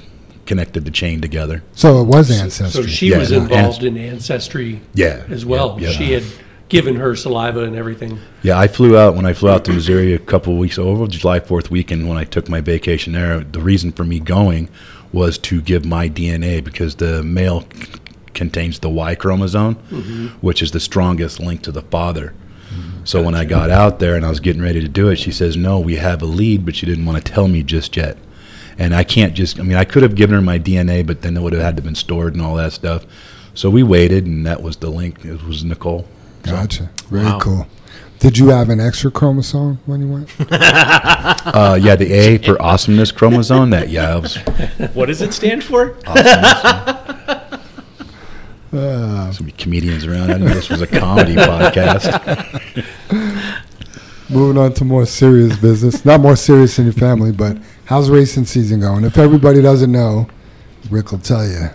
connected the chain together. so it was Ancestry. So she Yeah, was yeah. involved in ancestry Yeah, as well. Yeah, yeah. She had given her saliva and everything. Yeah, I flew out when I flew out to Missouri a couple of weeks over July Fourth weekend when I took my vacation there. The reason for me going was to give my DNA because the male c- contains the Y chromosome, mm-hmm. which is the strongest link to the father. So when I got out there and I was getting ready to do it, she says, "No, we have a lead, but she didn't want to tell me just yet." And I can't just. I mean, I could have given her my DNA, but then it would have had to have been stored and all that stuff. So we waited, and that was the link. It was Nicole. So- Gotcha. Very Wow. cool. Did you have an extra chromosome when you went? Uh, yeah, the A for awesomeness chromosome. That yeah, was What does it stand for? awesomeness. Some comedians around. I knew this was a comedy podcast. Moving on to more serious business. Not more serious than your family, but how's racing season going? If everybody doesn't know, Rick will tell you.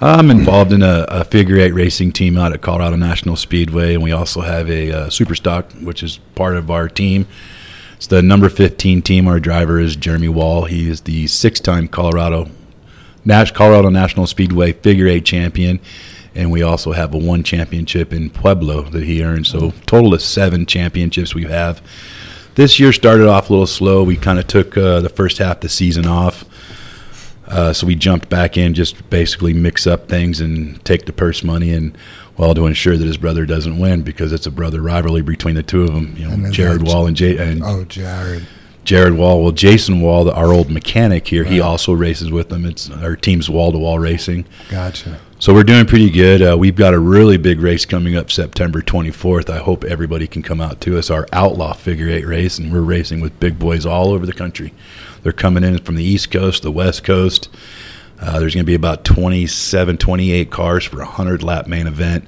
I'm involved in a, a figure eight racing team out at Colorado National Speedway, and we also have a uh, super stock, which is part of our team. It's the number 15 team. Our driver is Jeremy Wall. He is the six-time Colorado Nash, Colorado National Speedway figure eight champion, and we also have a one championship in Pueblo that he earned. So total of seven championships we have. This year started off a little slow. We kind of took uh, the first half of the season off. Uh, so we jumped back in, just basically mix up things and take the purse money, and well, to ensure that his brother doesn't win because it's a brother rivalry between the two of them. You know, Jared Wall and, Jay, and Oh, Jared. Jared Wall. Well, Jason Wall, the, our old mechanic here, he also races with them. It's our team's wall to wall racing. Gotcha. So we're doing pretty good. Uh, we've got a really big race coming up September 24th. I hope everybody can come out to us. Our outlaw figure eight race, and we're racing with big boys all over the country. They're coming in from the East Coast, the West Coast. Uh, there's going to be about 27, 28 cars for a 100 lap main event.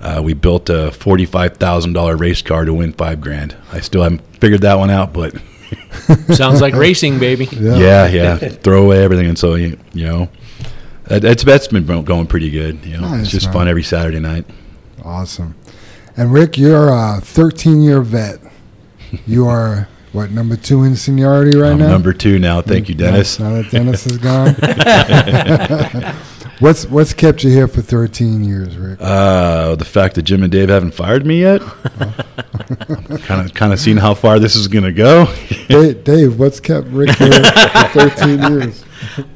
Uh, we built a $45,000 race car to win five grand. I still haven't figured that one out, but Sounds like racing, baby. Yeah. yeah, yeah, throw away everything. And so, you, you know, that, that's, that's been going pretty good. You know, Nice, it's just man. fun every Saturday night. Awesome. And Rick, you're a 13 year vet. You are, what, number two in seniority right I'm now? number two now. Thank you, Dennis. Now, now that Dennis is gone. what's what's kept you here for 13 years, Rick? Uh, the fact that Jim and Dave haven't fired me yet. Kind of, kind of seeing how far this is going to go. Dave, Dave, what's kept Rick here for 13 years?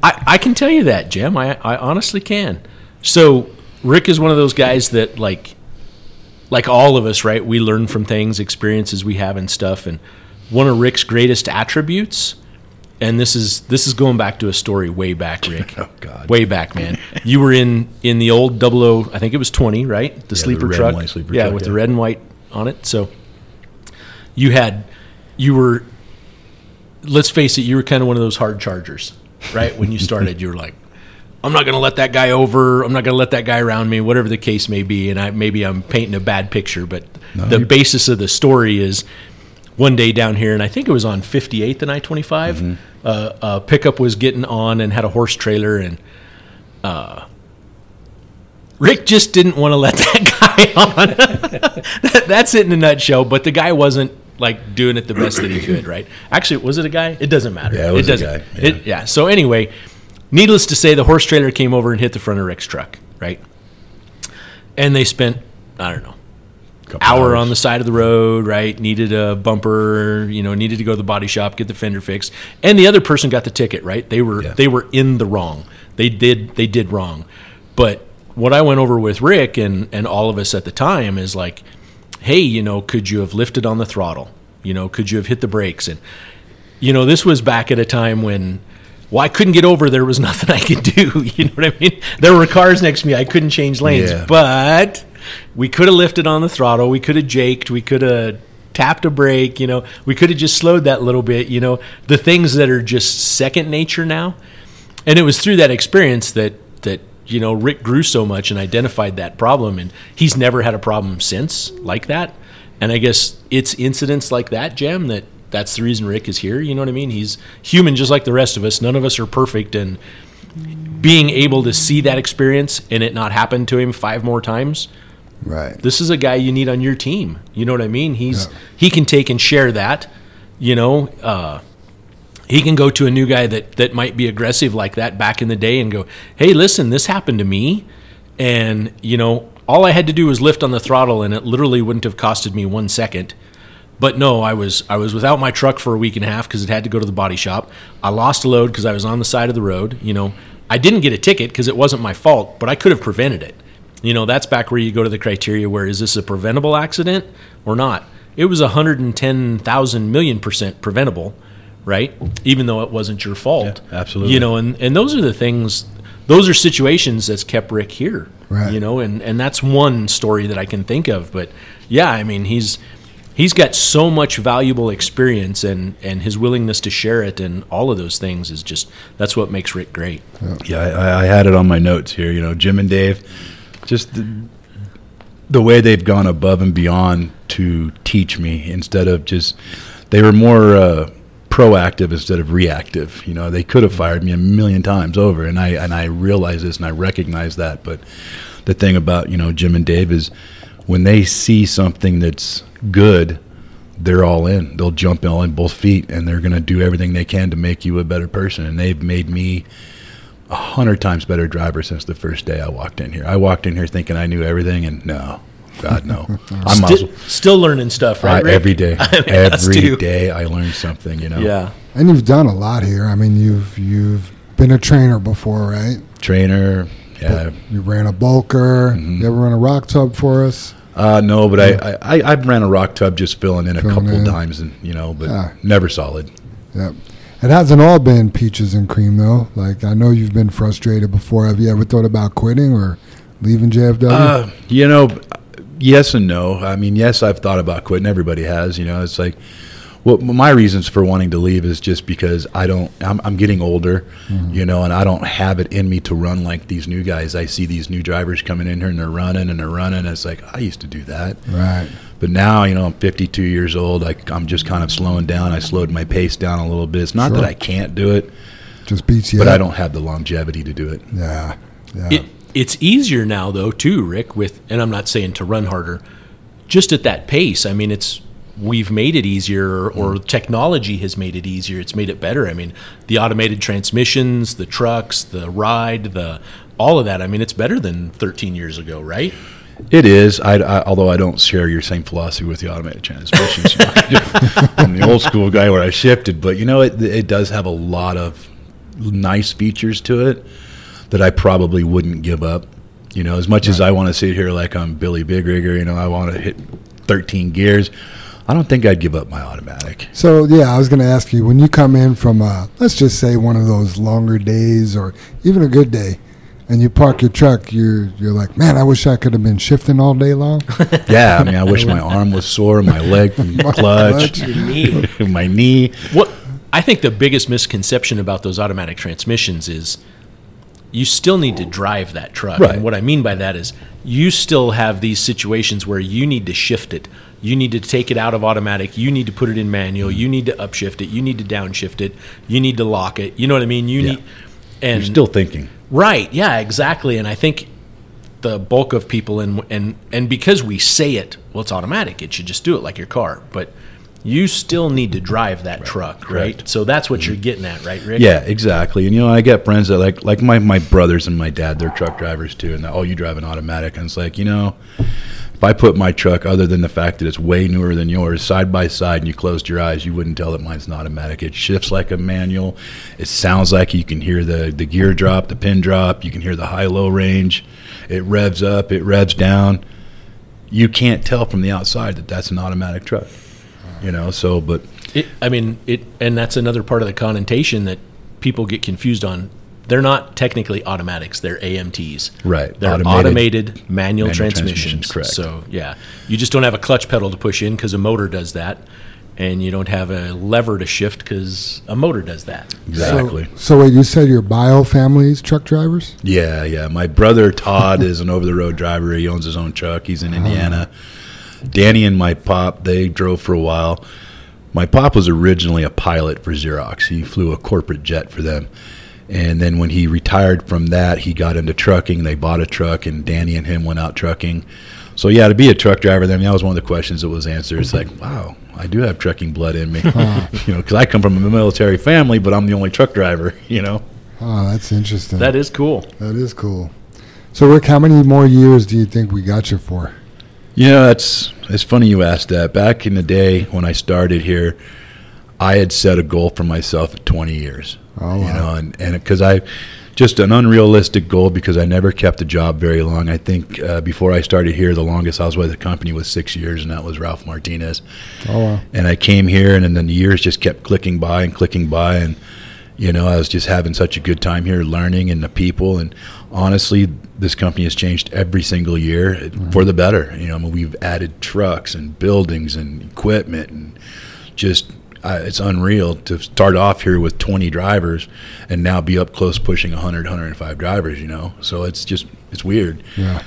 I, I can tell you that, Jim. I, I honestly can. So Rick is one of those guys that like like all of us, right? We learn from things, experiences we have and stuff. And one of Rick's greatest attributes, and this is this is going back to a story way back, Rick. Oh, God. Way back, man. You were in in the old double O, I think it was twenty, right? The the sleeper and truck. sleeper yeah, truck, with the red and white on it. So you had you were let's face it, you were kind of one of those hard chargers, right? When you started, you were like, I'm not going to let that guy over. I'm not going to let that guy around me, whatever the case may be. And I maybe I'm painting a bad picture, but the basis of the story is one day down here, and I think it was on 58th and I-25. Uh, a pickup was getting on and had a horse trailer, and uh, Rick just didn't want to let that guy on. That- That's it in a nutshell. But the guy wasn't like doing it the best that he could, right? Actually, was it a guy? It doesn't matter. Yeah, it was a doesn't. guy, It- yeah. So anyway, needless to say, the horse trailer came over and hit the front of Rick's truck, right? And they spent, I don't know, hour hours. on the side of the road, right? Needed a bumper, you know, needed to go to the body shop, get the fender fixed. And the other person got the ticket, right? They were Yeah. they were in the wrong. They did they did wrong. But what I went over with Rick and and all of us at the time is like, hey, you know, could you have lifted on the throttle? You know, could you have hit the brakes? And you know, this was back at a time when well, I couldn't get over. There was nothing I could do. You know what I mean? There were cars next to me. I couldn't change lanes, Yeah. but we could have lifted on the throttle. We could have jaked. We could have tapped a brake. You know, we could have just slowed that little bit. You know, the things that are just second nature now. And it was through that experience that that you know Rick grew so much and identified that problem, and he's never had a problem since like that. And I guess it's incidents like that, Jam, that that's the reason Rick is here. You know what I mean? He's human just like the rest of us. None of us are perfect, and being able to see that experience and it not happen to him five more times Right. this is a guy you need on your team. You know what I mean? He's Yeah. he can take and share that. You know, uh, he can go to a new guy that that might be aggressive like that back in the day and go, "Hey, listen, this happened to me," and you know, all I had to do was lift on the throttle, and it literally wouldn't have costed me one second. But no, I was I was without my truck for a week and a half because it had to go to the body shop. I lost a load because I was on the side of the road. You know, I didn't get a ticket because it wasn't my fault, but I could have prevented it. You know, that's back where you go to the criteria where is this a preventable accident or not? It was 110,000 million percent preventable, right? Even though it wasn't your fault. Yeah, absolutely. You know, and, and those are the things those are situations that's kept Rick here. Right. You know, and and that's one story that I can think of. But yeah, I mean, he's he's got so much valuable experience and and his willingness to share it and all of those things is just that's what makes Rick great. Yeah, I, I had it on my notes here. You know, Jim and Dave, just the, the way they've gone above and beyond to teach me instead of just they were more uh, proactive instead of reactive. You know, they could have fired me a million times over, and I and I realize this and I recognize that. But the thing about you know Jim and Dave is when they see something that's good. They're all in. They'll jump all in both feet, and they're going to do everything they can to make you a better person. And they've made me a hundred times better driver since the first day I walked in here. I walked in here thinking I knew everything, and no, God no. I'm Sti- also, still learning stuff, right? I, every day, I mean, us every too. day I learn something. You know, Yeah. And you've done a lot here. I mean, you've you've been a trainer before, right? trainer. Yeah, You ran a bulker. Mm-hmm. You ever run a rock tub for us? uh, no, but I, I I ran a rock tub just filling in a couple in. times, and you know, but Ah. never solid. Yep. It hasn't all been peaches and cream though. Like I know you've been frustrated before. Have you ever thought about quitting or leaving JFW? Uh, you know, yes and no. I mean, yes, I've thought about quitting. Everybody has. You know, it's like, well, my reasons for wanting to leave is just because I don't. I'm, I'm getting older, you know, and I don't have it in me to run like these new guys. I see these new drivers coming in here and they're running and they're running. And it's like I used to do that, right. But now you know I'm 52 years old. I, I'm just kind of slowing down. I slowed my pace down a little bit. It's not Sure. that I can't do it, Just beats you. but up. I don't have the longevity to do it. Yeah. Yeah. It, it's easier now, though, too, Rick. With and I'm not saying to run harder, just at that pace. I mean, it's we've made it easier, or mm-hmm. technology has made it easier. It's made it better. I mean, the automated transmissions, the trucks, the ride, the all of that. I mean, it's better than 13 years ago, right? It is. I, I, although I don't share your same philosophy with the automated transmissions. You know, I'm the old school guy where I shifted, but you know, it, it does have a lot of nice features to it that I probably wouldn't give up. You know, as much as I want to sit here like I'm Billy Big Rigger, you know, I want to hit 13 gears. I don't think I'd give up my automatic. So yeah, I was going to ask you when you come in from uh, let's just say one of those longer days or even a good day, and you park your truck, you're you're like, man, I wish I could have been shifting all day long. Yeah, I mean, I wish my arm was sore, my leg from clutch, clutch. Knee. my knee. What I think the biggest misconception about those automatic transmissions is you still need to drive that truck. Right. And what I mean by that is you still have these situations where you need to shift it. You need to take it out of automatic. You need to put it in manual. You need to upshift it. You need to downshift it. You need to lock it. You know what I mean? You Yeah. need and You're still thinking. Right. Yeah, exactly. And I think the bulk of people and and and because we say it, well, it's automatic. It should just do it like your car. But you still need to drive that truck, right? So that's what mm-hmm. you're getting at, right, Rick? Yeah, exactly. And you know, I get friends that like like my my brothers and my dad. They're truck drivers too, and they're, oh, you drive an automatic, and it's like you know, if I put my truck, other than the fact that it's way newer than yours, side by side, and you closed your eyes, you wouldn't tell that mine's an automatic. It shifts like a manual. It sounds like you can hear the the gear drop, the pin drop. You can hear the high low range. It revs up. It revs down. You can't tell from the outside that that's an automatic truck. You know, so but It, I mean, it, and that's another part of the connotation that people get confused on. They're not technically automatics; they're AMTs. Right, They're automated automated, manual, manual transmissions. transmissions, correct. So yeah, you just don't have a clutch pedal to push in because a motor does that, and you don't have a lever to shift because a motor does that. exactly. So, so wait, you said your bio family's truck drivers? Yeah, yeah. My brother Todd is an over the road driver. He owns his own truck. He's in ah. Indiana. Danny and my pop, they drove for a while. My pop was originally a pilot for Xerox. He flew a corporate jet for them. And then when he retired from that, he got into trucking. They bought a truck, and Danny and him went out trucking. So yeah, to be a truck driver, then that was one of the questions that was answered. It's like, wow, I do have trucking blood in me, you know, because I come from a military family, but I'm the only truck driver, you know. Oh, that's interesting. That is cool. that is cool. So Rick, how many more years do you think we got you for? You know, that's it's funny you asked that. Back in the day when I started here, I had set a goal for myself at 20 years. Oh, You know, and and because I just an unrealistic goal because I never kept a job very long. I think uh, before I started here, the longest I was with the company was six years, and that was Ralph Martinez. Oh, wow. And I came here, and and then the years just kept clicking by and clicking by, and You know, I was just having such a good time here, learning and the people. And honestly, this company has changed every single year for the better. You know, I mean, we've added trucks and buildings and equipment and just uh, it's unreal to start off here with 20 drivers and now be up close pushing 100 105 drivers you know so it's just it's weird Yeah.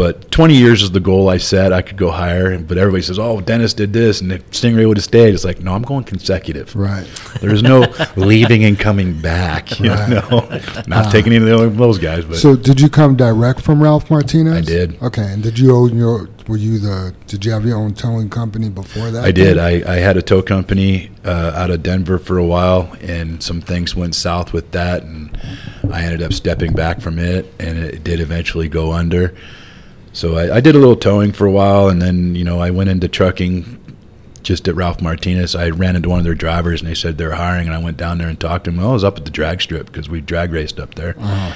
But 20 years is the goal I set. I could go higher, but everybody says, "Oh, Dennis did this," and if Stingray would have stayed, it's like, no, I'm going consecutive. Right. There's no leaving and coming back. You Right. know, not taking any of those guys, but So did you come direct from Ralph Martinez? I did. Okay, and did you own your? Were you the? Did you have your own towing company before that? I did. I, I had a tow company uh, out of Denver for a while, and some things went south with that, and I ended up stepping back from it, and it did eventually go under. So I, I did a little towing for a while, and then you know I went into trucking just at Ralph Martinez. I ran into one of their drivers, and they said they're hiring, and I went down there and talked to him. Well, I was up at the drag strip because we drag raced up there. Uh-huh.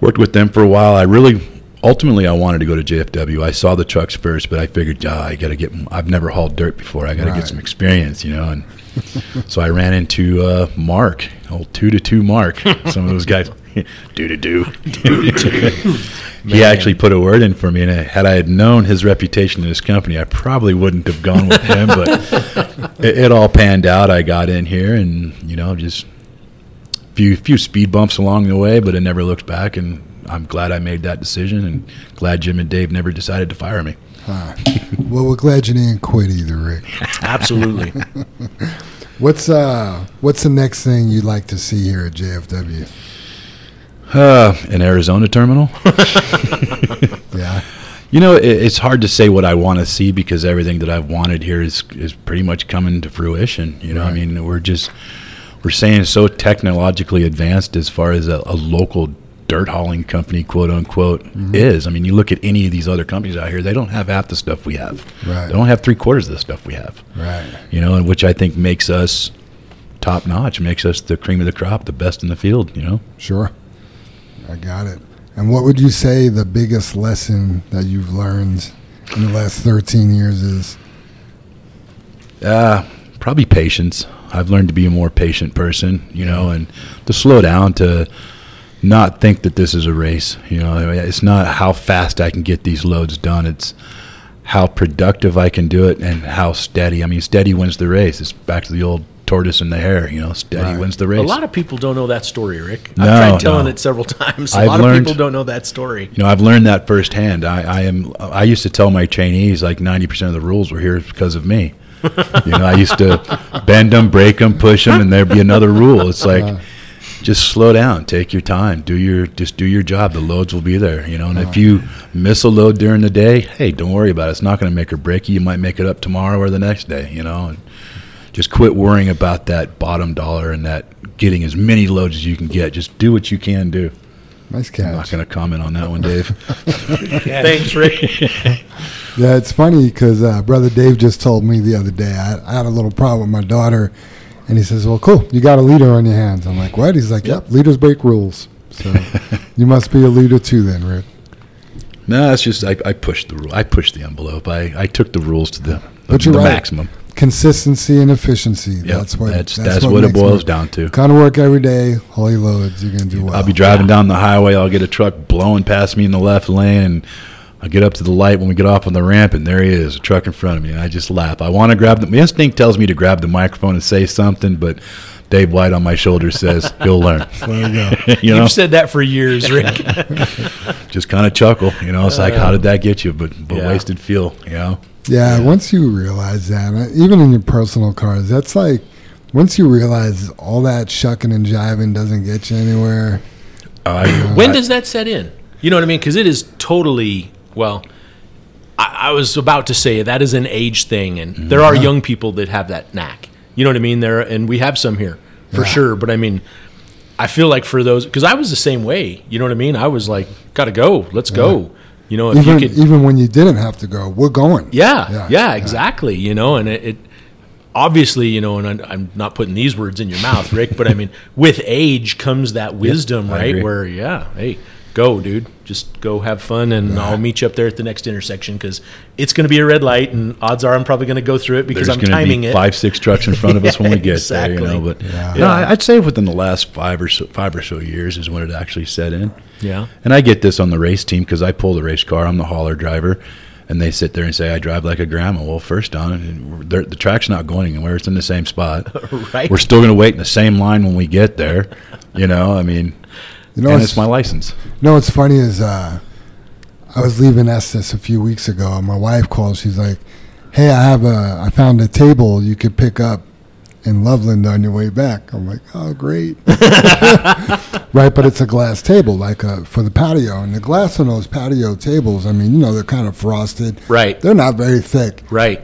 Worked with them for a while. I really, ultimately, I wanted to go to JFW. I saw the trucks first, but I figured, ah, I got to get. I've never hauled dirt before. I got to Right. get some experience, you know. And so I ran into uh, Mark, old two to two Mark. Some of those guys, do to do, do to do. He actually put a word in for me, and had I had known his reputation in his company, I probably wouldn't have gone with him. But it, it all panned out. I got in here, and you know, just few few speed bumps along the way, but it never looked back. And I'm glad I made that decision, and glad Jim and Dave never decided to fire me. Well, we're glad you didn't quit either, Rick. Absolutely. What's uh What's the next thing you'd like to see here at JFW? Uh, an Arizona terminal. Yeah. You know, it, it's hard to say what I want to see because everything that I've wanted here is is pretty much coming to fruition. You know, I mean, we're just we're saying so technologically advanced as far as a, a local dirt hauling company, quote unquote, is. I mean, you look at any of these other companies out here; they don't have half the stuff we have. Right. They don't have three quarters of the stuff we have. Right. You know, and which I think makes us top notch, makes us the cream of the crop, the best in the field. You know. Sure. I got it. And what would you say the biggest lesson that you've learned in the last 13 years is? Uh, probably patience. I've learned to be a more patient person, you know, and to slow down, to not think that this is a race. You know, it's not how fast I can get these loads done. It's how productive I can do it and how steady. I mean, steady wins the race. It's back to the old tortoise and the hare. You know, steady Right. wins the race. A lot of people don't know that story, Rick. No, I've tried telling no. it several times. A I've lot learned- of people don't know that story. You know, I've learned that firsthand. I, I am. I used to tell my trainees like ninety percent of the rules were here because of me. you know, I used to bend them, break them, push them, and there'd be another rule. It's like, uh-huh. Just slow down, take your time, do your just do your job. The loads will be there. You know, and if you miss a load during the day, hey, don't worry about it. It's not going to make or break you. You might make it up tomorrow or the next day. You know, and just quit worrying about that bottom dollar and that getting as many loads as you can get. Just do what you can do. Nice I'm not going to comment on that one, Dave. Thanks, Rick. Yeah, it's funny because uh, brother Dave just told me the other day I, I had a little problem with my daughter, and he says, "Well, cool, you got a leader on your hands." I'm like, "What?" He's like, "Yep, leaders break rules." So you must be a leader too, then, Rick. No, it's just I, I pushed the rule. I pushed the envelope. I, I took the rules to the, the, the right. maximum. Consistency and efficiency. Yep, that's what. that's, that's, what, it boils down to. Kind of work every day, holy loads. You're gonna do well. I'll be driving down the highway. I'll get a truck blowing past me in the left lane, and I'll get up to the light when we get off on the ramp, and there he is, a truck in front of me. And I just laugh. I want to grab the my instinct tells me to grab the microphone and say something, but Dave White on my shoulder says he'll learn. There you go. you know, You've said that for years, Rick. just kind of chuckle. You know, it's like how did that get you? But but Yeah. wasted fuel. You know. Yeah, once you realize that, uh, even in your personal cars, that's like once you realize all that shucking and jiving doesn't get you anywhere. I, when does that set in? You know what I mean? Because it is totally well. I, I was about to say that is an age thing, and there are young people that have that knack. You know what I mean? There, and we have some here for Yeah. sure. But I mean, I feel like for those because I was the same way. You know what I mean? I was like, gotta go, let's go. You know, if Even you could, even when you didn't have to go, we're going. yeah, Yeah, yeah, exactly. You know, and it, it obviously, you know, and I'm not putting these words in your mouth, Rick, but I mean, with age comes that wisdom, I right? Where, yeah, hey, go, dude. Just go have fun, and I'll meet you up there at the next intersection because it's going to be a red light, and odds are I'm probably going to go through it because There's I'm timing be it. five, six trucks in front of us when we get there. You know, but Yeah. I'd say within the last five or so, five or so years is when it actually set in. Yeah. And I get this on the race team because I pull the race car. I'm the hauler driver, and they sit there and say I drive like a grandma. Well, first on, the the track's not going anywhere. It's in the same spot. Right. We're still going to wait in the same line when we get there. You know, I mean, You know, and it's, it's my license. you know what's funny is uh, I was leaving Estes a few weeks ago, and my wife called. She's like, "Hey, I have a, I found a table you could pick up in Loveland on your way back." I'm like, "Oh, great!" right, but it's a glass table, like uh for the patio, and the glass on those patio tables. I mean, you know, they're kind of frosted. Right. They're not very thick. Right.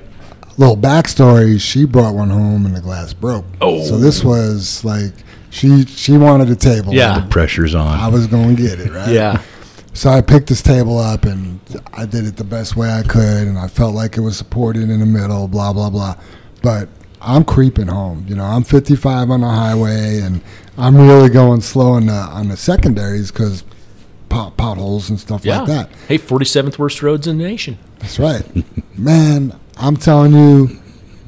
Little backstory she brought one home and the glass broke Oh. so this was like she she wanted a table Yeah. The pressure's on. i was going to get it right Yeah. so i picked this table up and i did it the best way i could and i felt like it was supported in the middle blah blah blah but i'm creeping home you know i'm 55 on the highway and i'm really going slow on the on the secondaries because pot, potholes and stuff Yeah. like that Hey, 47th worst roads in the nation. That's right. Man, I'm telling you,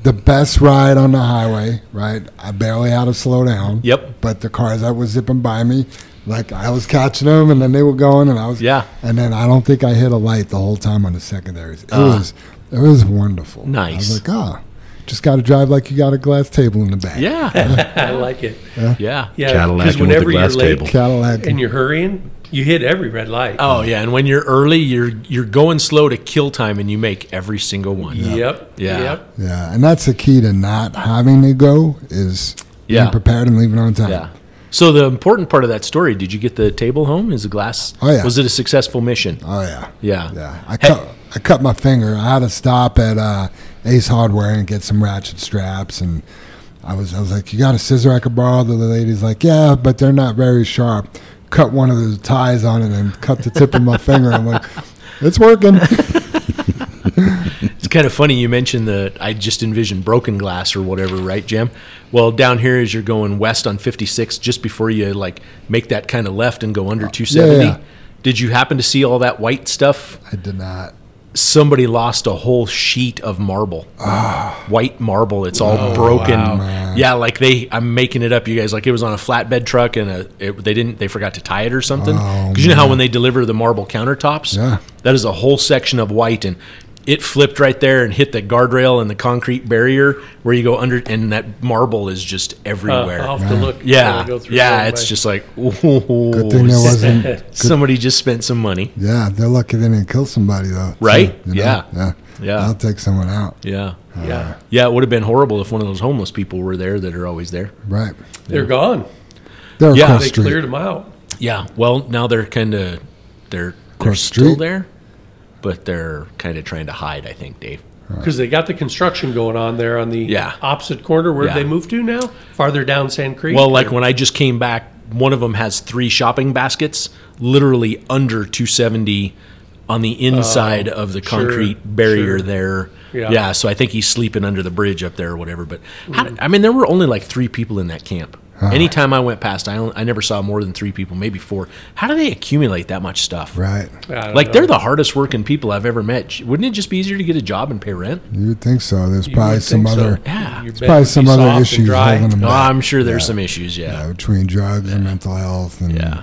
the best ride on the highway, right? I barely had to slow down. Yep. But the cars that were zipping by me, like I was catching them and then they were going and I was Yeah. And then I don't think I hit a light the whole time on the secondaries. It Ah. was it was wonderful. Nice. I Nice. was like, ah, just got to drive like you got a glass table in the back. Yeah. I like it. yeah. Yeah, Cadillac 'cause with the glass you're late table. Cadillac. and you're hurrying, you hit every red light. Oh yeah, and when you're early, you're you're going slow to kill time, and you make every single one. Yep. Yeah. Yep. yeah, and that's the key to not having to go is Yeah. being prepared and leaving on time. Yeah. So the important part of that story, did you get the table home? Is the glass? Oh, yeah. Was it a successful mission? Oh yeah. Yeah. Yeah, I Hey- cut I cut my finger. I had to stop at uh, Ace Hardware and get some ratchet straps, and I was I was like, "You got a scissor I could borrow?" The lady's like, "Yeah, but they're not very sharp." Cut one of the ties on it and cut the tip of my finger. I'm like, "It's working." It's kind of funny you mentioned the I just envisioned broken glass or whatever, right, Jim? Well, down here as you're going west on 56, just before you like make that kind of left and go under 270. yeah. Did you happen to see all that white stuff? I did not. Somebody lost a whole sheet of marble, Ah. white marble. It's Oh, all broken. Yeah, like they. I'm making it up, you guys. Like it was on a flatbed truck, and a, it, they didn't. They forgot to tie it or something. Oh, Because you know how when they deliver the marble countertops, Yeah. that is a whole section of white, and it flipped right there and hit the guardrail and the concrete barrier where you go under, and that marble is just Uh, everywhere. I'll have to look. yeah, go through yeah. It's but- just like, ooh, Good thing there wasn't. somebody just spent some money. Yeah, they're lucky they didn't kill somebody though. Right? You know? Yeah. Yeah. Yeah. I'll take someone out. Yeah. yeah, Yeah, it would have been horrible if one of those homeless people were there that are always there. Right. they're gone. They're Yeah. They street. cleared them out. Yeah. Well, now they're kind of they're they're still there, but they're kind of trying to hide. I think, Dave. Because they got the construction going on there on the Yeah. opposite corner. Where Yeah. they move to now? Farther down Sand Creek. Well, like or- when I just came back, one of them has three shopping baskets, literally under 270 on the inside oh, of the sure, concrete barrier sure. there. Yeah. Yeah. So I think he's sleeping under the bridge up there or whatever. But how, mm. I mean, there were only like three people in that camp. Anytime I went past, I, only, I never saw more than three people, maybe four. How do they accumulate that much stuff? Right. Like know. they're the hardest working people I've ever met. Wouldn't it just be easier to get a job and pay rent? You would think so. There's You probably some think so. other. Yeah. Your There's probably some other issues dry. holding them Oh, back. I'm sure there's some issues. Yeah, Yeah. between drugs and mental health and Yeah.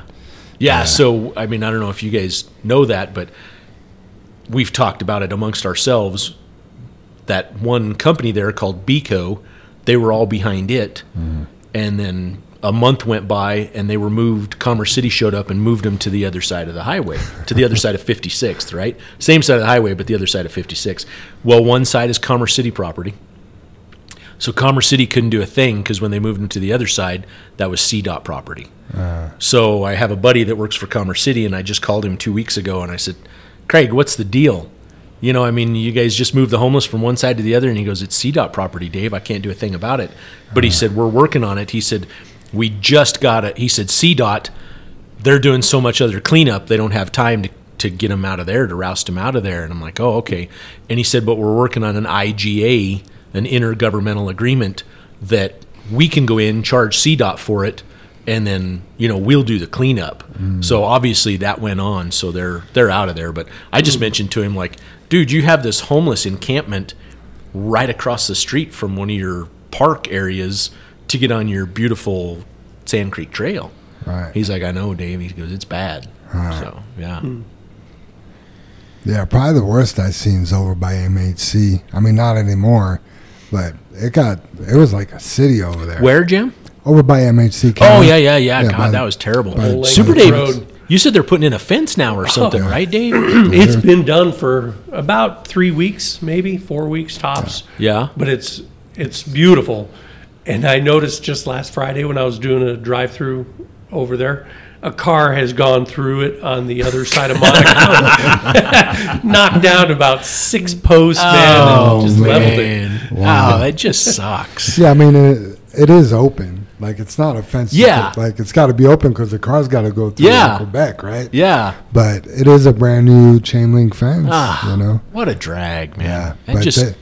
Yeah. So, I mean, I don't know if you guys know that, but we've talked about it amongst ourselves. That one company there called Beco, they were all behind it. Mm-hmm. And then a month went by and they were moved. Commerce City showed up and moved them to the other side of the highway, to the other side of 56th, right? Same side of the highway, but the other side of 56. Well, one side is Commerce City property. So Commerce City couldn't do a thing because when they moved them to the other side, that was CDOT property. Ah. So I have a buddy that works for Commerce City, and I just called him two weeks ago, and I said, "Craig, what's the deal? You know, I mean, you guys just moved the homeless from one side to the other." And he goes, "It's CDOT property, Dave. I can't do a thing about it." But he uh-huh. said, "We're working on it." He said, "We just got it." He said, "CDOT, they're doing so much other cleanup, they don't have time to." To get them out of there, to roust them out of there, and I'm like, oh, okay. And he said, but we're working on an IGA, an intergovernmental agreement that we can go in, charge CDOT for it, and then you know we'll do the cleanup. Mm. So obviously that went on, so they're they're out of there. But I just mentioned to him like, dude, you have this homeless encampment right across the street from one of your park areas to get on your beautiful Sand Creek Trail. Right. He's like, I know, Dave. He goes, it's bad. So yeah, hmm. Yeah, probably the worst I've seen is over by MHC. I mean, not anymore, but it got it was like a city over there. where Jim? Over by MHC. Oh yeah, yeah, yeah. Yeah, God, by- that was terrible. by Old Super Dave, Road. you said they're putting in a fence now or oh. something, yeah. right, Dave? It's been done for about three weeks, maybe four weeks tops. Yeah. But it's it's beautiful. And I noticed just last Friday when I was doing a drive through over there, a car has gone through it on the other side of Monaco. Knocked down about six posts, man, and oh, just leveled it. Wow, that just sucks. Yeah, I mean it, it is open. Like it's not a fence. Yeah. Like it's got to be open because the car's got to go through Yeah. Quebec, right? Yeah. But it is a brand new chain link fence. Ah, you know. what a drag, man. Yeah, And but just they,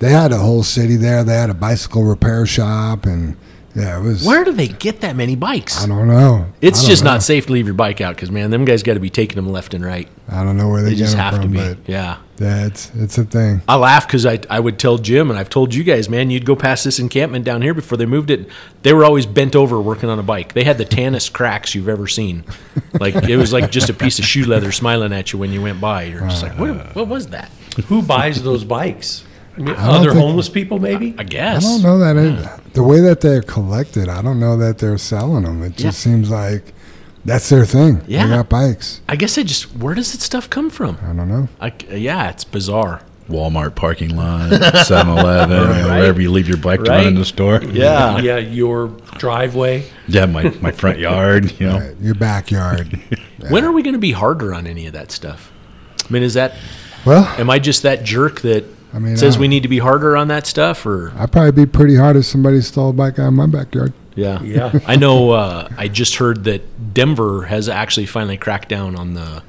they had a whole city there. They had a bicycle repair shop, and yeah, it was. where do they get that many bikes? I don't know. It's don't just know. not safe to leave your bike out because man, them guys got to be taking them left and right. I don't know where they, They get just them have to be. but Yeah. yeah, it's it's a thing. I laugh because I, I would tell Jim, and I've told you guys, man, you'd go past this encampment down here before they moved it. They were always bent over working on a bike. They had the tannest cracks you've ever seen. Like it was like just a piece of shoe leather smiling at you when you went by. You're just like, what, what was that? Who buys those bikes? I mean, don't other think- homeless people, maybe? I guess. I don't know that it, the way that they're collected. I don't know that they're selling them. It just Yeah. seems like that's their thing. Yeah. They got bikes. I guess I just where does that stuff come from? I don't know. I, yeah, it's bizarre. Walmart parking lot, 7-Eleven, Right. wherever you leave your bike to run in the store. Yeah. yeah, your driveway. Yeah, my, my front yard, you know. Right, Your backyard. When are we going to be harder on any of that stuff? I mean, is that well, am I just that jerk that I mean, says I- we need to be harder on that stuff, or I'd probably be pretty hard if somebody stole a bike out of my backyard. yeah, Yeah. I know. Uh, I just heard that Denver has actually finally cracked down on the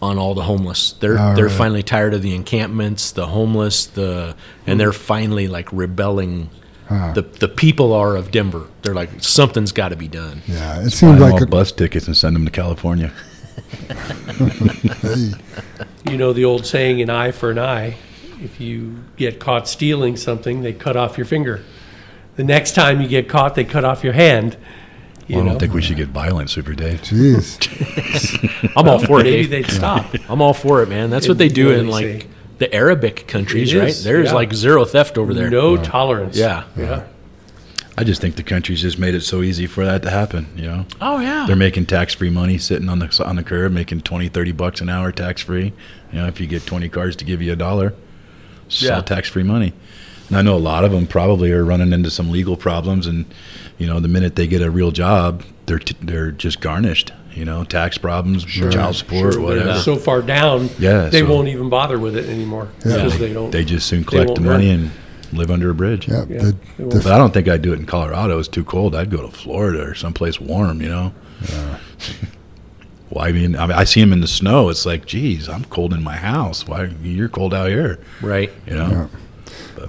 on all the homeless. They're Oh, they're really? finally tired of the encampments, the homeless, the and they're finally like rebelling. Huh. The the people are of Denver. They're like something's got to be done. Yeah, it Buy seems them like all a, bus tickets and send them to California. Hey, You know the old saying, an eye for an eye. If you get caught stealing something, they cut off your finger. The next time you get caught, they cut off your hand. You Well, I know, don't think we should get violent, Super Dave. jeez. I'm all for it. maybe Dave. they'd stop. I'm all for it, man. That's what they do in they like say. the Arabic countries, It right? is, There's yeah. like zero theft over there. No tolerance. Yeah. Yeah. I just think the country's just made it so easy for that to happen, you know. Oh yeah. They're making tax-free money sitting on the on the curb, making 20, 30 bucks an hour tax-free. You know, if you get 20 cars to give you a dollar, it's Yeah. all tax-free money. And I know a lot of them probably are running into some legal problems, and you know, the minute they get a real job, they're t- they're just garnished. You know, tax problems, child support, They're whatever. so far down, Yeah, they so- won't even bother with it anymore Yeah. because they don't. They just soon collect the money work. and live under a bridge. Yeah, Yeah, the, the. But I don't think I'd do it in Colorado. It's too cold. I'd go to Florida or someplace warm, you know? Why? I mean, I mean, I see him in the snow. It's like, geez, I'm cold in my house. Why you're cold out here? right. You know?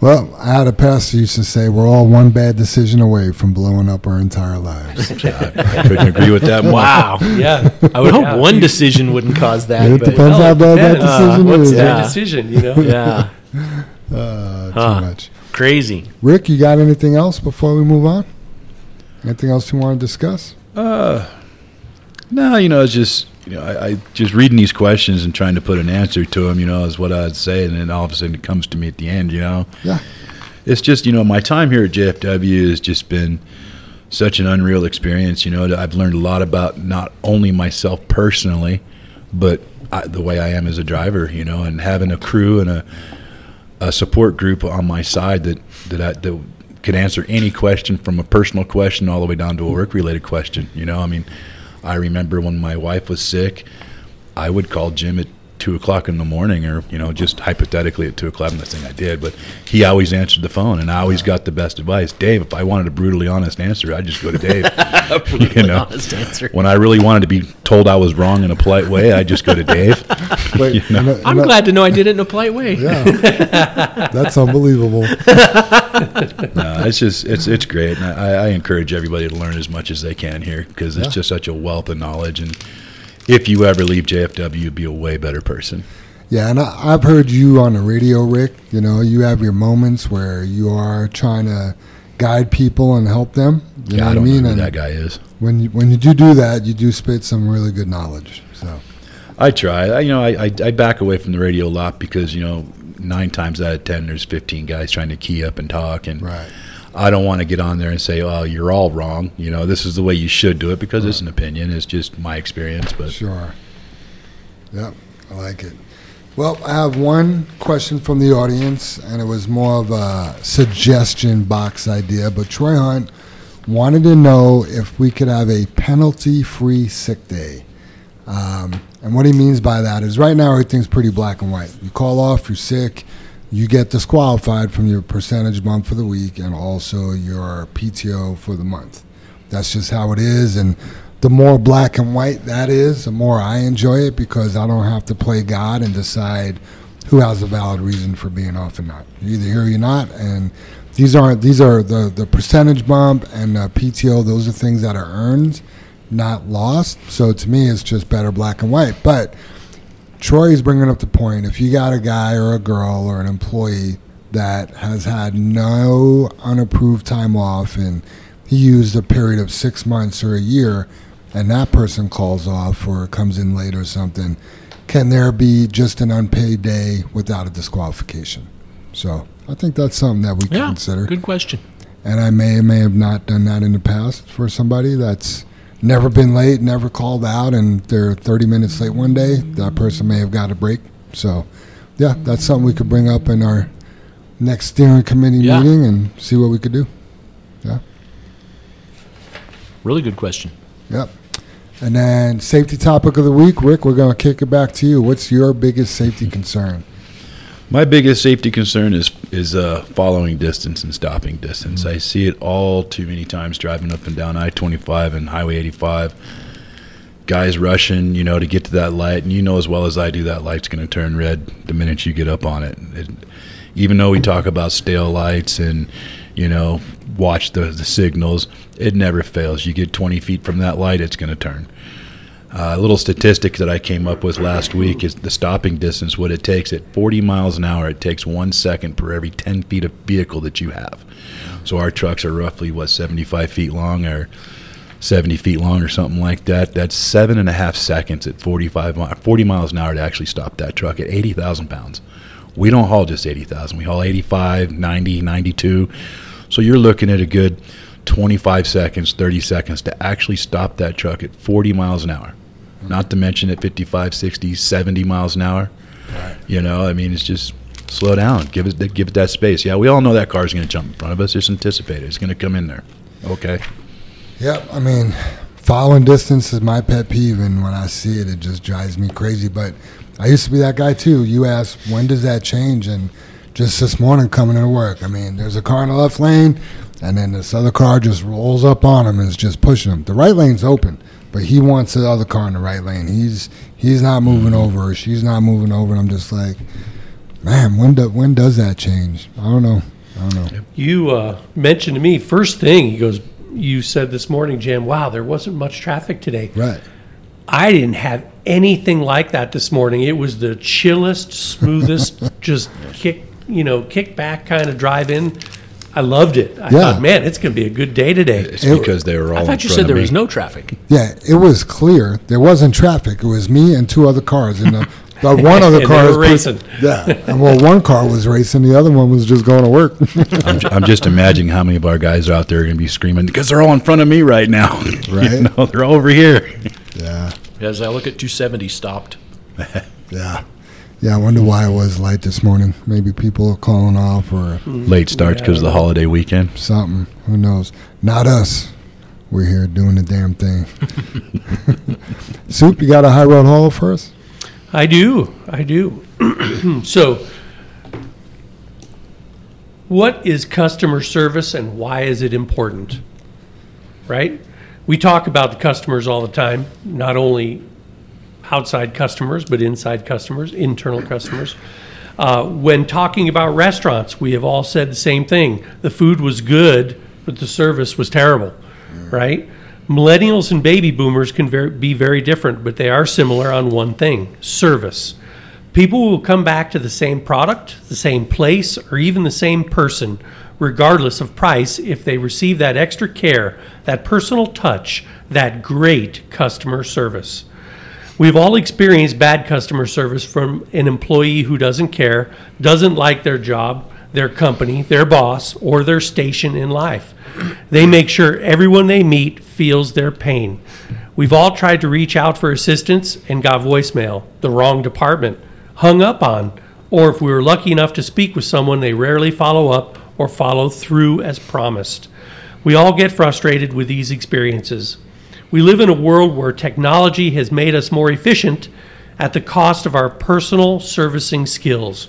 well, I had a pastor used to say, "We're all one bad decision away from blowing up our entire lives." I couldn't agree with that more. Wow. yeah. I would hope Yeah. one decision wouldn't cause that. it depends Well, how it bad that depends. decision What's is. their Yeah. decision? You know. yeah. Uh, too Huh. much. Crazy. Rick, you got anything else before we move on? Anything else you want to discuss? Uh, no, you know, it's just you know, I, I just reading these questions and trying to put an answer to them. You know, is what I'd say, and then all of a sudden it comes to me at the end. You know, Yeah. it's just you know my time here at JFW has just been such an unreal experience. You know, I've learned a lot about not only myself personally, but I, the way I am as a driver. You know, and having a crew and a a support group on my side that that I, that could answer any question from a personal question all the way down to a work related question. You know, I mean, I remember when my wife was sick, I would call Jim at two o'clock in the morning, or you know, just hypothetically at two o'clock. I'm not saying I did, but he always answered the phone, and I always got the best advice. Dave, if I wanted a brutally honest answer, I'd just go to Dave. you know, honest answer. when I really wanted to be told I was wrong in a polite way, I just go to Dave. Wait, You know. and, and I'm glad to know I did it in a polite way. Yeah, that's unbelievable. no, it's just it's it's great, and I, I encourage everybody to learn as much as they can here because it's Yeah. just such a wealth of knowledge. And if you ever leave JFW, you'd be a way better person. Yeah, and I, I've heard you on the radio, Rick. You know, you have your moments where you are trying to guide people and help them. You know I what I don't mean? know who and that guy is. when you, when you do do that, you do spit some really good knowledge. So I try. I, you know, I, I I back away from the radio a lot because you know nine times out of ten there's 15 guys trying to key up and talk, and right, I don't want to get on there and say, "Oh, you're all wrong." You know, this is the way you should do it because it's an opinion. It's just my experience, but sure. yeah, I like it. Well, I have one question from the audience, and it was more of a suggestion box idea. But Troy Hunt wanted to know if we could have a penalty-free sick day. Um, and what he means by that is right now everything's pretty black and white. You call off, you're sick, you get disqualified from your percentage bump for the week and also your PTO for the month. That's just how it is. And the more black and white that is, the more I enjoy it because I don't have to play God and decide who has a valid reason for being off and not. You're either here or you're not. And these aren't these are the, the percentage bump and the PTO, those are things that are earned not lost. So to me, it's just better black and white. But Troy's bringing up the point: if you got a guy or a girl or an employee that has had no unapproved time off and he used a period of six months or a year, and that person calls off or comes in late or something, can there be just an unpaid day without a disqualification? So I think that's something that we can Yeah, consider good question. and I may or may have not done that in the past for somebody that's never been late, never called out, and they're 30 minutes late one day. That person may have got a break. So, yeah, that's something we could bring up in our next steering committee Yeah. meeting and see what we could do. Yeah. Really good question. Yep. And then safety topic of the week, Rick. We're going to kick it back to you. What's your biggest safety concern? My biggest safety concern is is uh, following distance and stopping distance. I see it all too many times driving up and down I twenty five and Highway eighty five. Guys rushing, you know, to get to that light, and you know as well as I do that light's going to turn red the minute you get up on it. it. Even though we talk about stale lights and you know watch the the signals, it never fails. You get twenty feet from that light, it's going to turn. Uh, a little statistic that I came up with last week is the stopping distance. What it takes at 40 miles an hour, it takes one second per every 10 feet of vehicle that you have. So our trucks are roughly what 75 feet long or 70 feet long or something like that. That's seven and a half seconds at 45 40 miles an hour to actually stop that truck at 80,000 pounds. We don't haul just 80,000. We haul 85, 90, 92. So you're looking at a good 25 seconds, 30 seconds to actually stop that truck at 40 miles an hour. Not to mention at 55, 60, 70 miles an hour. You know, I mean, it's just slow down. Give it, give it that space. Yeah, we all know that car's going to jump in front of us. Just anticipate it. It's going to come in there. Okay. Yep. I mean, following distance is my pet peeve, and when I see it, it just drives me crazy. But I used to be that guy too. You ask, when does that change? And just this morning coming into work, I mean, there's a car in the left lane, and then this other car just rolls up on him and is just pushing him. The right lane's open, but he wants the other car in the right lane. He's he's not moving over, she's not moving over, and I'm just like, man, when do, when does that change? I don't know. I don't know. You uh, mentioned to me first thing. He goes, "You said this morning, Jim. Wow, there wasn't much traffic today. Right. I didn't have anything like that this morning. It was the chillest, smoothest, just kick, you know, kick back kind of drive in. I loved it. I Yeah. thought, man, it's going to be a good day today. It's It- because they were all I in thought you front said there me. was no traffic. Yeah, it was clear. There wasn't traffic. It was me and two other cars, and the, the one other And car was were racing. Yeah, and well, one car was racing, the other one was just going to work. I'm, ju- I'm just imagining how many of our guys are out there are going to be screaming because they're all in front of me right now. Right. you know, they're all over here. yeah, As I look at 270 stopped. yeah, yeah. I wonder why it was light this morning. Maybe people are calling off or mm-hmm. Late starts because of the holiday weekend. something. Who knows? Not us. We're here doing the damn thing. Soup, you got a high road haul for us? I do. I do. so, what is customer service and why is it important? Right? We talk about the customers all the time, not only outside customers, but inside customers, internal customers. Uh, when talking about restaurants, we have all said the same thing. The food was good, but the service was terrible, right? Millennials and baby boomers can ver- be very different, but they are similar on one thing service. People will come back to the same product, the same place, or even the same person, regardless of price, if they receive that extra care, that personal touch, that great customer service. We've all experienced bad customer service from an employee who doesn't care, doesn't like their job, their company, their boss, or their station in life. They make sure everyone they meet feels their pain. We've all tried to reach out for assistance and got voicemail, the wrong department, hung up on, or if we were lucky enough to speak with someone, they rarely follow up or follow through as promised. We all get frustrated with these experiences. We live in a world where technology has made us more efficient at the cost of our personal servicing skills.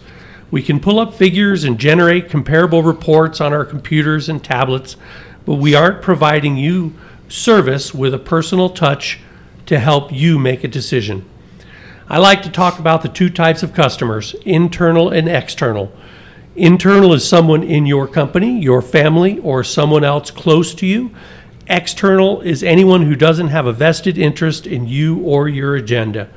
We can pull up figures and generate comparable reports on our computers and tablets, but we aren't providing you service with a personal touch to help you make a decision. I like to talk about the two types of customers internal and external. Internal is someone in your company, your family, or someone else close to you. External is anyone who doesn't have a vested interest in you or your agenda.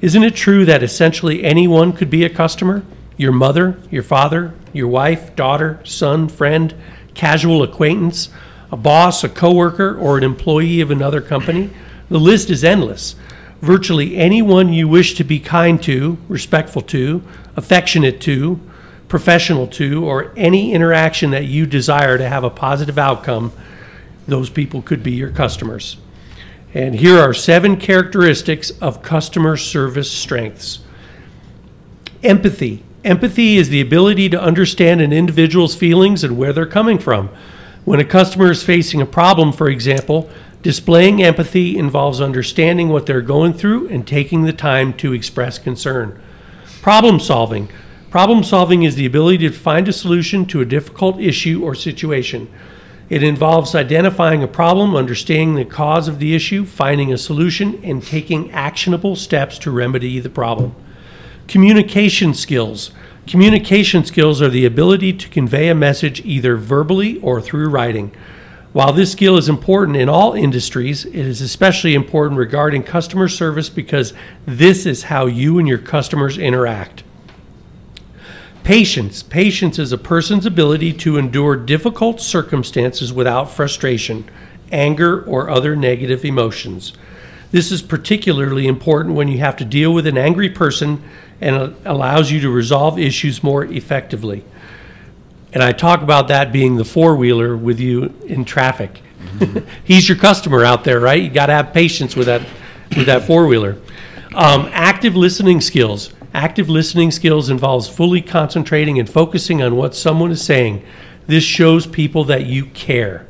Isn't it true that essentially anyone could be a customer? Your mother, your father, your wife, daughter, son, friend, casual acquaintance, a boss, a coworker, or an employee of another company? The list is endless. Virtually anyone you wish to be kind to, respectful to, affectionate to, professional to, or any interaction that you desire to have a positive outcome those people could be your customers. And here are seven characteristics of customer service strengths empathy. Empathy is the ability to understand an individual's feelings and where they're coming from. When a customer is facing a problem, for example, displaying empathy involves understanding what they're going through and taking the time to express concern. Problem solving. Problem solving is the ability to find a solution to a difficult issue or situation. It involves identifying a problem, understanding the cause of the issue, finding a solution, and taking actionable steps to remedy the problem. Communication skills. Communication skills are the ability to convey a message either verbally or through writing. While this skill is important in all industries, it is especially important regarding customer service because this is how you and your customers interact. Patience. Patience is a person's ability to endure difficult circumstances without frustration, anger, or other negative emotions. This is particularly important when you have to deal with an angry person and it allows you to resolve issues more effectively. And I talk about that being the four wheeler with you in traffic. He's your customer out there, right? You got to have patience with that with that four wheeler. Um, active listening skills. Active listening skills involves fully concentrating and focusing on what someone is saying. This shows people that you care.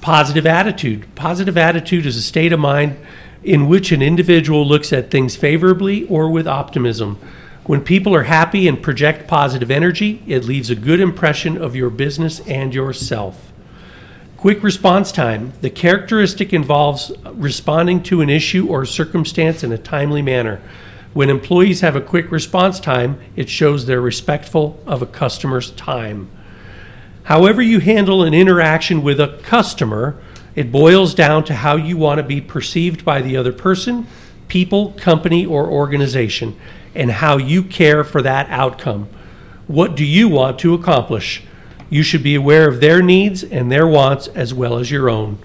Positive attitude. Positive attitude is a state of mind in which an individual looks at things favorably or with optimism. When people are happy and project positive energy, it leaves a good impression of your business and yourself. Quick response time. The characteristic involves responding to an issue or circumstance in a timely manner. When employees have a quick response time, it shows they're respectful of a customer's time. However, you handle an interaction with a customer, it boils down to how you want to be perceived by the other person, people, company, or organization, and how you care for that outcome. What do you want to accomplish? You should be aware of their needs and their wants as well as your own.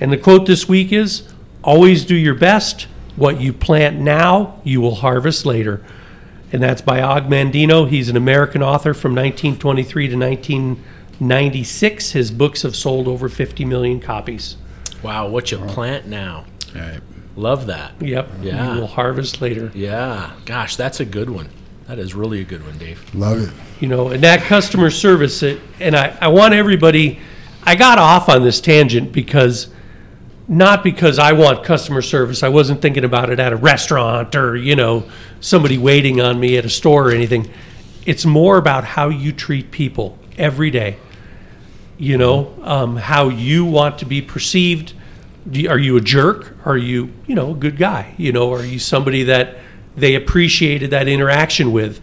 And the quote this week is Always do your best. What you plant now, you will harvest later. And that's by Og Mandino. He's an American author from 1923 to 1996. His books have sold over 50 million copies. Wow, what you plant now. All right. Love that. Yep. Yeah. You will harvest later. Yeah. Gosh, that's a good one. That is really a good one, Dave. Love it. you know, and that customer service, it, and I, I want everybody, I got off on this tangent because not because I want customer service. I wasn't thinking about it at a restaurant or, you know, somebody waiting on me at a store or anything. It's more about how you treat people every day. You know, um, how you want to be perceived. Are you a jerk? Are you, you know, a good guy? You know, are you somebody that they appreciated that interaction with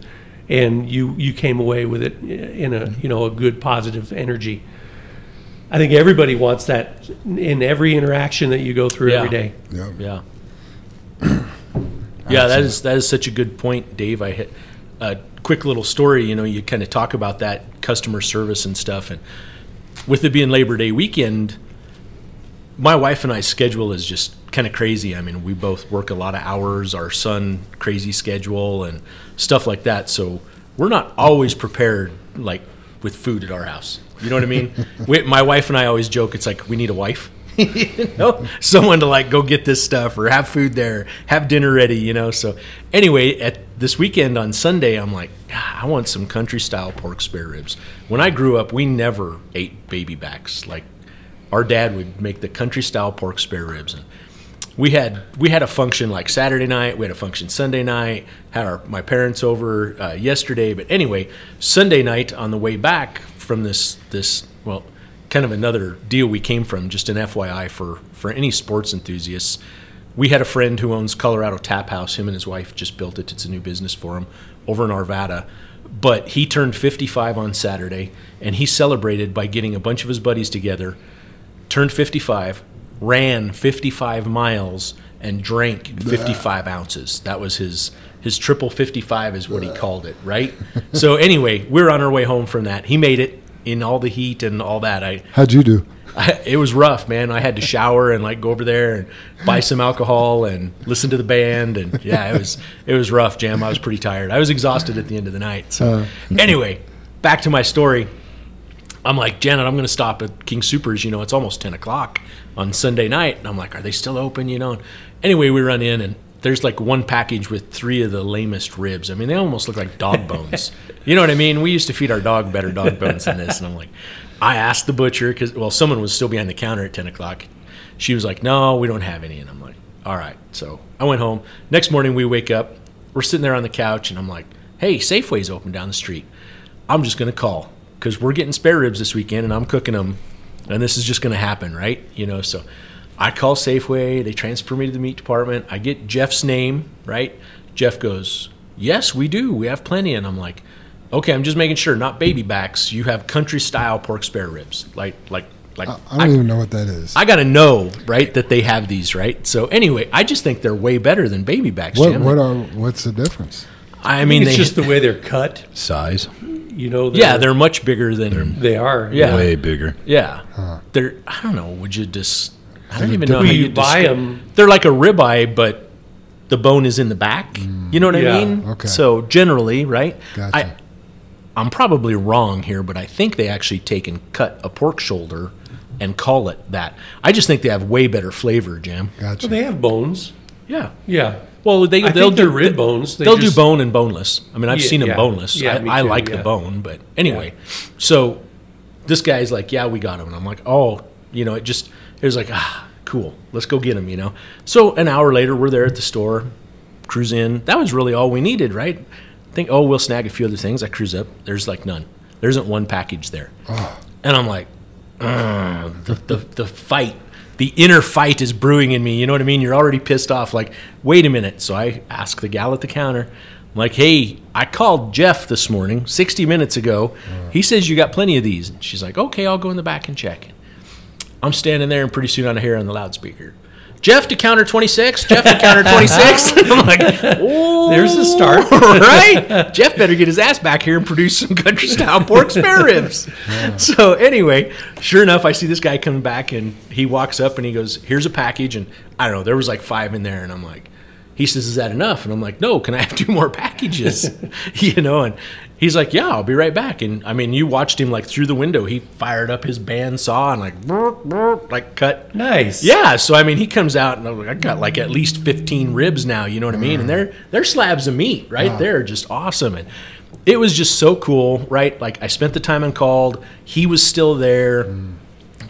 and you, you came away with it in a, you know, a good positive energy? I think everybody wants that in every interaction that you go through every Yeah. day. Yep. Yeah. yeah, that is that is such a good point, Dave. I hit a quick little story. You know, you kind of talk about that customer service and stuff, and with it being Labor Day weekend, my wife and I's schedule is just kind of crazy. I mean, we both work a lot of hours. Our son crazy schedule and stuff like that. So we're not always prepared like with food at our house. You know what I mean? we, my wife and I always joke. It's like we need a wife. you know, someone to like go get this stuff or have food there, have dinner ready. You know. So anyway, at this weekend on Sunday, I'm like, "Ah, I want some country style pork spare ribs. When I grew up, we never ate baby backs. Like our dad would make the country style pork spare ribs and we had we had a function like Saturday night. We had a function Sunday night. Had our my parents over uh, yesterday, but anyway, Sunday night on the way back from this this well, kind of another deal we came from. Just an FYI for for any sports enthusiasts. We had a friend who owns Colorado Tap House. Him and his wife just built it. It's a new business for him over in Arvada. But he turned 55 on Saturday, and he celebrated by getting a bunch of his buddies together turned 55, ran 55 miles, and drank 55 ounces. That was his his triple 55 is what he called it, right? so anyway, we're on our way home from that. He made it in all the heat and all that. I, How'd you do? I it was rough, man. I had to shower and like go over there and buy some alcohol and listen to the band and yeah, it was it was rough, Jam. I was pretty tired. I was exhausted at the end of the night. So uh, anyway, back to my story. I'm like, Janet, I'm going to stop at King Soopers. You know, it's almost 10 o'clock on Sunday night. And I'm like, are they still open? You know, anyway, we run in and there's like one package with three of the lamest ribs. I mean, they almost look like dog bones. you know what I mean? We used to feed our dog better dog bones than this. And I'm like, I asked the butcher because, well, someone was still behind the counter at 10 o'clock. She was like, no, we don't have any. And I'm like, all right. So I went home. Next morning, we wake up. We're sitting there on the couch, and I'm like, hey, Safeway's open down the street. I'm just to call because we're getting spare ribs this weekend and I'm cooking them and this is just to happen, right? You know, so I call Safeway, they transfer me to the meat department. I get Jeff's name, right? Jeff goes, "Yes, we do. We have plenty." And I'm like, "Okay, I'm just making sure, not baby backs. You have country style pork spare ribs. Like like like I, I don't even know what that is. I got to know, right, that they have these, right? So anyway, I just think they're way better than baby backs, what Jim. what are what's the difference? I I mean, mean, it's they just the way they're cut. Size, You know, yeah, they're much bigger than they are. Yeah. way bigger. Yeah, they're. I don't know. Would you just? I don't even know Well, how you you buy descri- 'em- They're like a ribeye, but the bone is in the back. Hmm. You know what Yeah. I mean? Okay. So generally, right? Gotcha. I, I'm probably wrong here, but I think they actually take and cut a pork shoulder and call it that. I just think they have way better flavor, Jim. Gotcha. Well, they have bones. Yeah. Yeah. Well, they I they'll think they're do rib bones. They They'll just- do bone and boneless. I mean, I've Yeah, seen them yeah. boneless. Yeah, me I, I too, like yeah. the bone, but anyway. So this guy's like, "Yeah, we got him," and I'm like, "Oh, you know, it just it was like, ah, cool, let's go get him," you know. So an hour later, we're there at the store, cruise in. That was really all we needed, right? Think, oh, we'll snag a few other things. I cruise up. There's like none. There isn't one package there, and I'm like, "Ugh," the, the the fight the inner fight is brewing in me you know what i mean you're already pissed off like wait a minute so i ask the gal at the counter I'm like hey i called jeff this morning 60 minutes ago he says you got plenty of these and she's like okay i'll go in the back and check i'm standing there and pretty soon i hear on the loudspeaker jeff to counter 26 jeff to counter 26 i'm like oh There's the start. right? Jeff better get his ass back here and produce some country style pork spare ribs. So anyway, sure enough, I see this guy coming back and he walks up and he goes, "Here's a package." And I don't know, there was like five in there, and I'm like, he says, "Is that enough?" And I'm like, "No, can I have two more packages?" you know, and he's like, "Yeah, I'll be right back." And I mean, you watched him like through the window. He fired up his bandsaw and like, burp, burp, like cut Nice. yeah, so I mean, he comes out and I'm like, I got like at least 15 ribs now. You know what I mean? And mm. they're they're slabs of meat, right? They're just awesome, and it was just so cool, right? Like I spent the time and called. He was still there. Mm.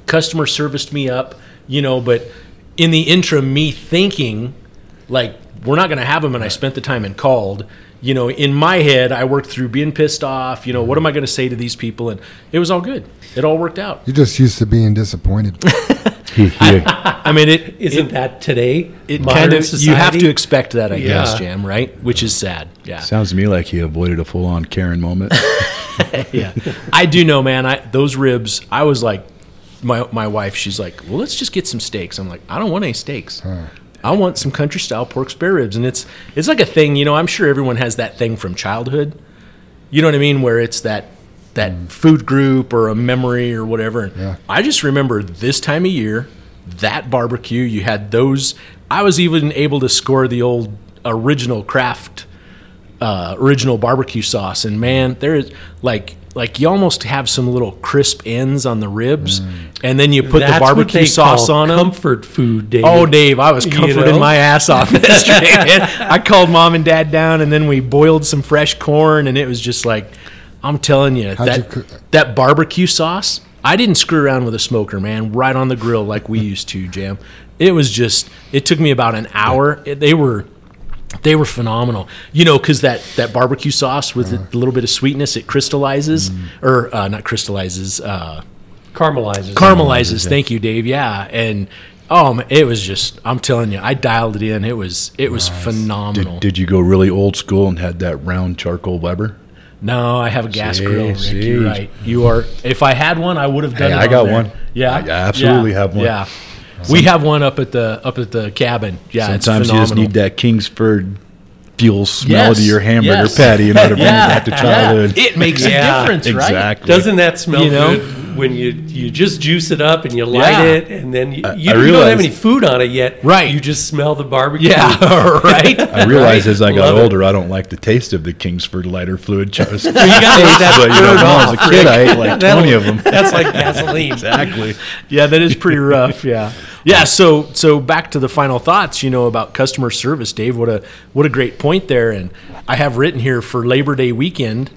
Customer serviced me up, you know, but in the interim, me thinking like we're not going to have them, and I spent the time and called. You know, in my head, I worked through being pissed off. You know, what am I going to say to these people? And it was all good. It all worked out. You're just used to being disappointed. He, he, I mean, it Isn't it, that today? it kind of you have to expect that, I guess, Jam. Right? Which is sad. Yeah. sounds to me like he avoided a full-on Karen moment. yeah, I do know, man. I those ribs. I was like, my my wife. She's like, well, let's just get some steaks. I'm like, I don't want any steaks. I want some country style pork spare ribs, and it's it's like a thing. You know, I'm sure everyone has that thing from childhood. You know what I mean? Where it's that that food group or a memory or whatever. And Yeah. I just remember this time of year, that barbecue. You had those. I was even able to score the old original Kraft uh, original barbecue sauce, and man, there is like like you almost have some little crisp ends on the ribs, mm. and then you put That's the barbecue sauce on them. Comfort food, Dave. Oh, Dave, I was You comforting know? my ass off yesterday. I called mom and dad down, and then we boiled some fresh corn, and it was just like, I'm telling you, How'd that you that barbecue sauce. I didn't screw around with a smoker, man. Right on the grill, like we used to, Jam. It was just. It took me about an hour. It- they were. They were phenomenal, you know, because that, that barbecue sauce with a little bit of sweetness, it crystallizes, or uh, not crystallizes, uh, Caramelizes. caramelizes. Thank you, Dave. Yeah, and oh, man, it was just. I'm telling you, I dialed it in. It was it was phenomenal. did, did you go really old school and had that round charcoal Weber? no, I have a gas See, grill. Rick, see. you're right. You are. If I had one, I would have done Hey, it. I on got there. one. Yeah, I absolutely have one. Yeah, we have one up at the up at the cabin. Yeah, it's Sometimes you just need that Kingsford fuel smell Yes, to your hamburger yes. patty, you know, to bring yeah, back to yeah. It makes Yeah, a difference, right? Exactly. Doesn't that smell You know? good when you you just juice it up and you light Yeah. it and then you, I- you, I you don't have any food on it yet. Right. You just smell the barbecue. Yeah, right. I realized as I got Love it. older, I don't like the taste of the Kingsford lighter fluid. Just You gotta eat that but you know, bird when I was a kid, I ate like twenty of them. That's like gasoline. Exactly. yeah, that is pretty rough. Yeah, yeah. So, so back to the final thoughts. You know about customer service, Dave. What a what a great point there. And I have written here for Labor Day weekend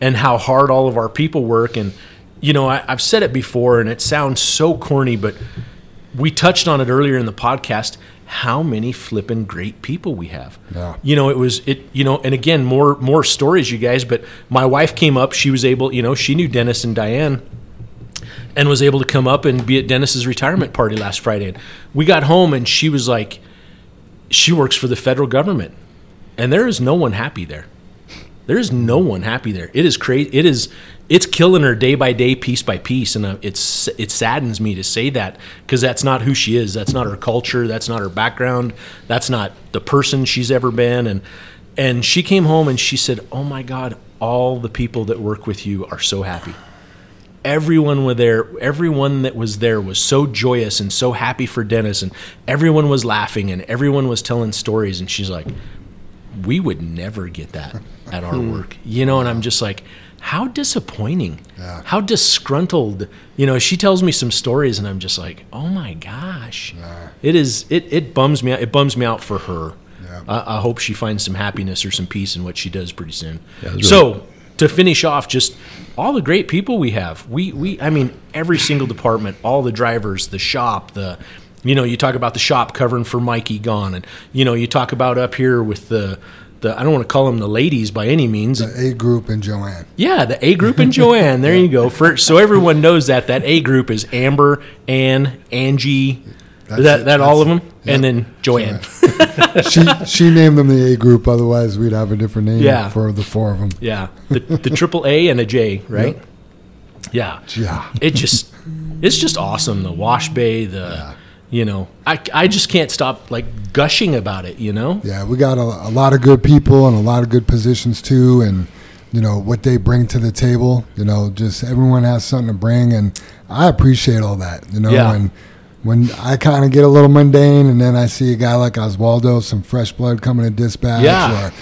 and how hard all of our people work. And you know, I, I've said it before, and it sounds so corny, but we touched on it earlier in the podcast. How many flipping great people we have. Yeah. You know, it was it. You know, and again, more more stories, you guys. But my wife came up. She was able. You know, she knew Dennis and Diane and was able to come up and be at Dennis's retirement party last Friday. We got home and she was like, she works for the federal government, and there is no one happy there. There is no one happy there. It is crazy. It is. It's killing her day by day, piece by piece, and uh, it's it saddens me to say that because that's not who she is. That's not her culture. That's not her background. That's not the person she's ever been. And and she came home and she said, "Oh my God, all the people that work with you are so happy." Everyone was there everyone that was there was so joyous and so happy for Dennis and everyone was laughing and everyone was telling stories and she's like we would never get that at our hmm. work. You know and I'm just like how disappointing. Yeah. how disgruntled. You know she tells me some stories and I'm just like oh my gosh. It is it it bums me out it bums me out for her. Yeah. I, I hope she finds some happiness or some peace in what she does pretty soon. Yeah, it's so to finish off, just all the great people we have. We we I mean every single department, all the drivers, the shop, the you know, you talk about the shop covering for Mikey gone and you know, you talk about up here with the the I don't want to call them the ladies by any means. The A group and Joanne. Yeah, the A group and Joanne. There you go. For, so everyone knows that that A group is Amber, Ann, Angie, That's that it. that all of them, it. and then Joanne. she she named them the A group. Otherwise, we'd have a different name Yeah. for the four of them. Yeah, the the triple A and a J, right? Yeah. Yeah. it just it's just awesome the wash bay the you know I, I just can't stop like gushing about it you know Yeah, we got a, a lot of good people and a lot of good positions too, and you know what they bring to the table. You know, just everyone has something to bring, and I appreciate all that. You know, Yeah. and when I kind of get a little mundane, and then I see a guy like Oswaldo, some fresh blood coming to dispatch, Yeah. or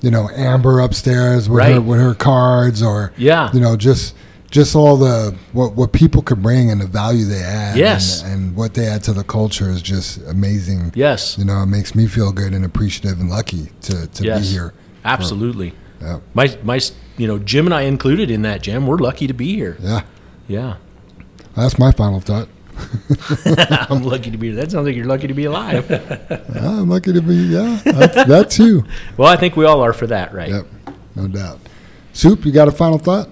you know Amber upstairs with her with her cards, or Yeah. you know just. Just all the what, what people could bring and the value they add, Yes. and, and what they add to the culture is just amazing. yes You know, it makes me feel good and appreciative and lucky to, to yes be here. absolutely Yeah. my my you know jim and i included in that jim we're lucky to be here Yeah. yeah That's my final thought. I'm lucky to be. Here. That sounds like you're lucky to be alive. I'm lucky to be. Yeah, that's, that too. well, I think we all are for that, right? Yep, no doubt. Soup, you got a final thought?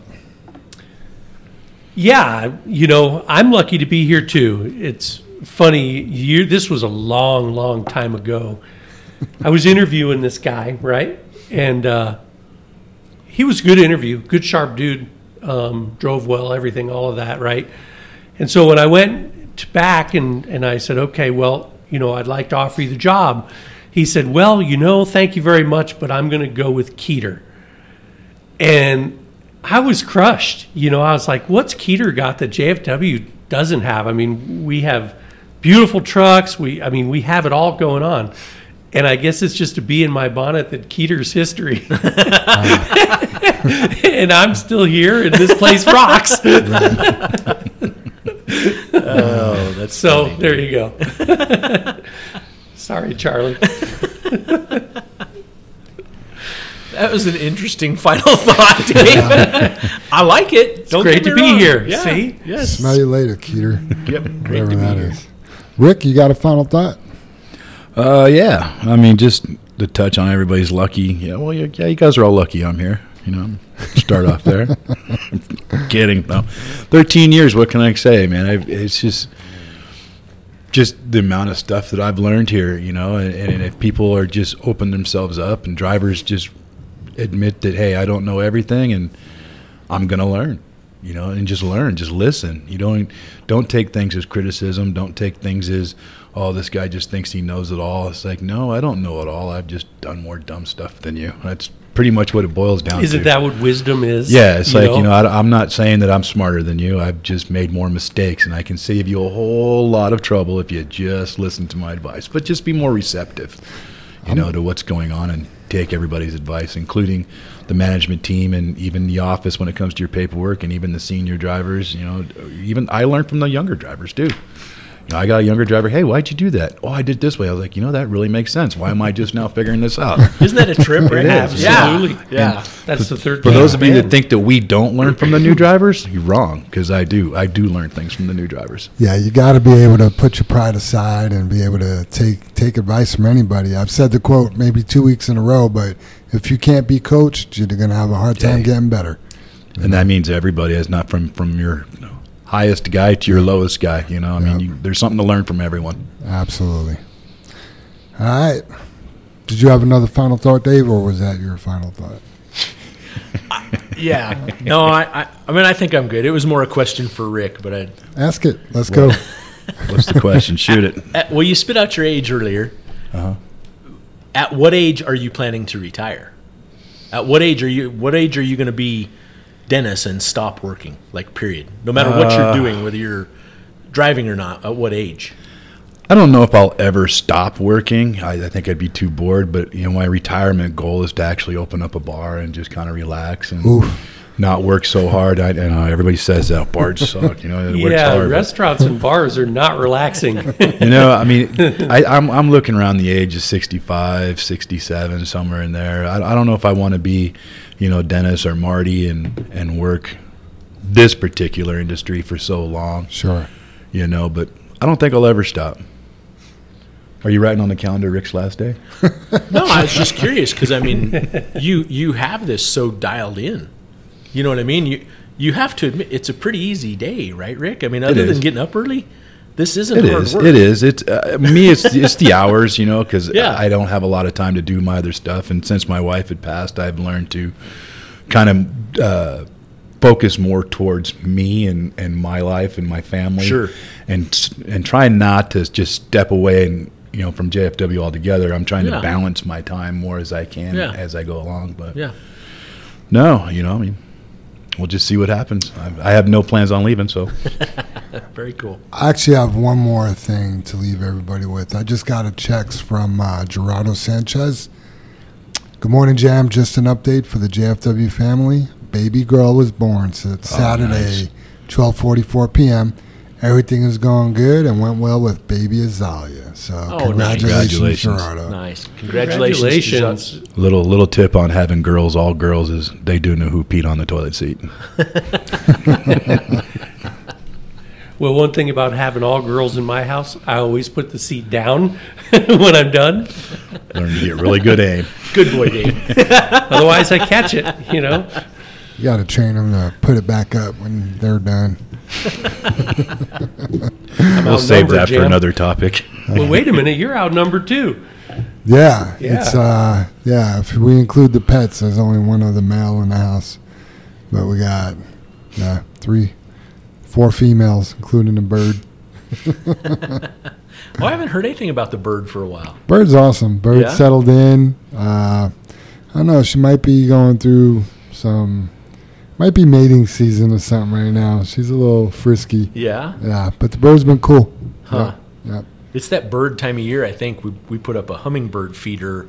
Yeah, you know, I'm lucky to be here too. It's funny. You, this was a long, long time ago. I was interviewing this guy, right? And uh, he was a good interview, good, sharp dude. Um, drove well, everything, all of that, right? And so when I went to back and, and I said, okay, well, you know, I'd like to offer you the job. He said, well, you know, thank you very much, but I'm going to go with Keeter. And I was crushed. You know, I was like, what's Keeter got that JFW doesn't have? I mean, we have beautiful trucks. We, I mean, we have it all going on. And I guess it's just a bee in my bonnet that Keeter's history. and I'm still here, and this place rocks. Oh, that's So funny. there you go. Sorry, Charlie. That was an interesting final thought. Dave. I like it. It's great to be here. See? Yes. Smell you later, Keeter. Yep. Great Whatever to be here. is. Rick, you got a final thought? Uh, yeah. I mean, just to touch on everybody's lucky. Yeah, well, yeah, yeah, you guys are all lucky I'm here. You know, start off there. Kidding. No. 13 years, what can I say, man? I've, it's just just the amount of stuff that I've learned here, you know, and, and if people are just open themselves up and drivers just admit that, hey, I don't know everything and I'm going to learn, you know, and just learn, just listen. You don't don't take things as criticism, don't take things as oh, this guy just thinks he knows it all. It's like, no, I don't know it all. I've just done more dumb stuff than you. That's pretty much what it boils down to. Isn't that what wisdom is? Yeah, it's like, you know, I, am not saying that I'm smarter than you. I've just made more mistakes, and I can save you a whole lot of trouble if you just listen to my advice. But just be more receptive, you know, to what's going on and take everybody's advice, including the management team and even the office when it comes to your paperwork and even the senior drivers. You know, even I learned from the younger drivers, too. You know, I got a younger driver. Hey, why'd you do that? Oh, I did this way. I was like, you know, that really makes sense. Why am I just now figuring this out? Isn't that a trip? Right? is, Absolutely. Yeah. yeah. That's the third. For those of you that think that we don't learn from the new drivers, you're wrong because I do. I do learn things from the new drivers. Yeah, you got to be able to put your pride aside and be able to take take advice from anybody. I've said the quote maybe two weeks in a row, but if you can't be coached, you're going to have a hard time Yeah. getting better. And that means everybody is not from from your highest guy to your lowest guy. You know, I mean, Yep. you, there's something to learn from everyone. Absolutely. All right. Did you have another final thought, Dave, or was that your final thought? Yeah. No, I, I. I mean, I think I'm good. It was more a question for Rick, but I. Ask it. Let's go. What's the question? Shoot it. At, well, you spit out your age earlier. Uh-huh. At what age are you planning to retire? At what age are you? What age are you going to be, Dennis, and stop working? Like, period. No matter what you're Uh, doing, whether you're driving or not. At what age? I don't know if I'll ever stop working. I, I think I'd be too bored. But you know, my retirement goal is to actually open up a bar and just kind of relax and Oof. not work so hard. I, and uh, everybody says that bars suck. You know, it works yeah, hard. but- restaurants and bars are not relaxing. you know, I mean, I, I'm I'm looking around the age of 65, 67, somewhere in there. I, I don't know if I want to be, you know, Dennis or Marty and and work this particular industry for so long, Sure. you know. But I don't think I'll ever stop. Are you writing on the calendar Rick's last day? No, I was just curious because I mean, you you have this so dialed in. You know what I mean? You you have to admit it's a pretty easy day, right, Rick? I mean, other than getting up early, this isn't It hard is. work. It is. It's uh, me. It's it's the hours, you know, because Yeah. I don't have a lot of time to do my other stuff. And since my wife had passed, I've learned to kind of uh, focus more towards me and, and my life and my family. Sure. And and try not to just step away and you know from JFW altogether. I'm trying Yeah. to balance my time more as I can Yeah. as I go along. But Yeah. no, you know, I mean. We'll just see what happens. I, I have no plans on leaving, so Very cool. I actually have one more thing to leave everybody with. I just got a text from uh, Gerardo Sanchez. Good morning, Jam. Just an update for the JFW family. Baby girl was born so it's Oh, Saturday, 12:44 p.m. Everything is going good and went well with baby Azalea. So Oh, congratulations, Congratulations. Gerardo. Nice. Congratulations. Congratulations. Little little tip on having girls all girls is they do know who peed on the toilet seat. Well, one thing about having all girls in my house, I always put the seat down when I'm done. Learn to get really good aim. Good boy, Dave. Otherwise, I catch it. You know. You got to train them to put it back up when they're done. We'll save outnumbered, that for another topic. Well, wait a minute. You're outnumbered too. Yeah, Yeah. it's uh, yeah. If we include the pets, there's only one other male in the house, but we got yeah three, four females, including the bird. Well, I haven't heard anything about the bird for a while. Bird's awesome. Bird Yeah? settled in. Uh, I don't know. She might be going through some, might be mating season or something right now. She's a little frisky. Yeah? Yeah, but the bird's been cool. Huh. Yeah. yeah. It's that bird time of year. I think we we put up a hummingbird feeder.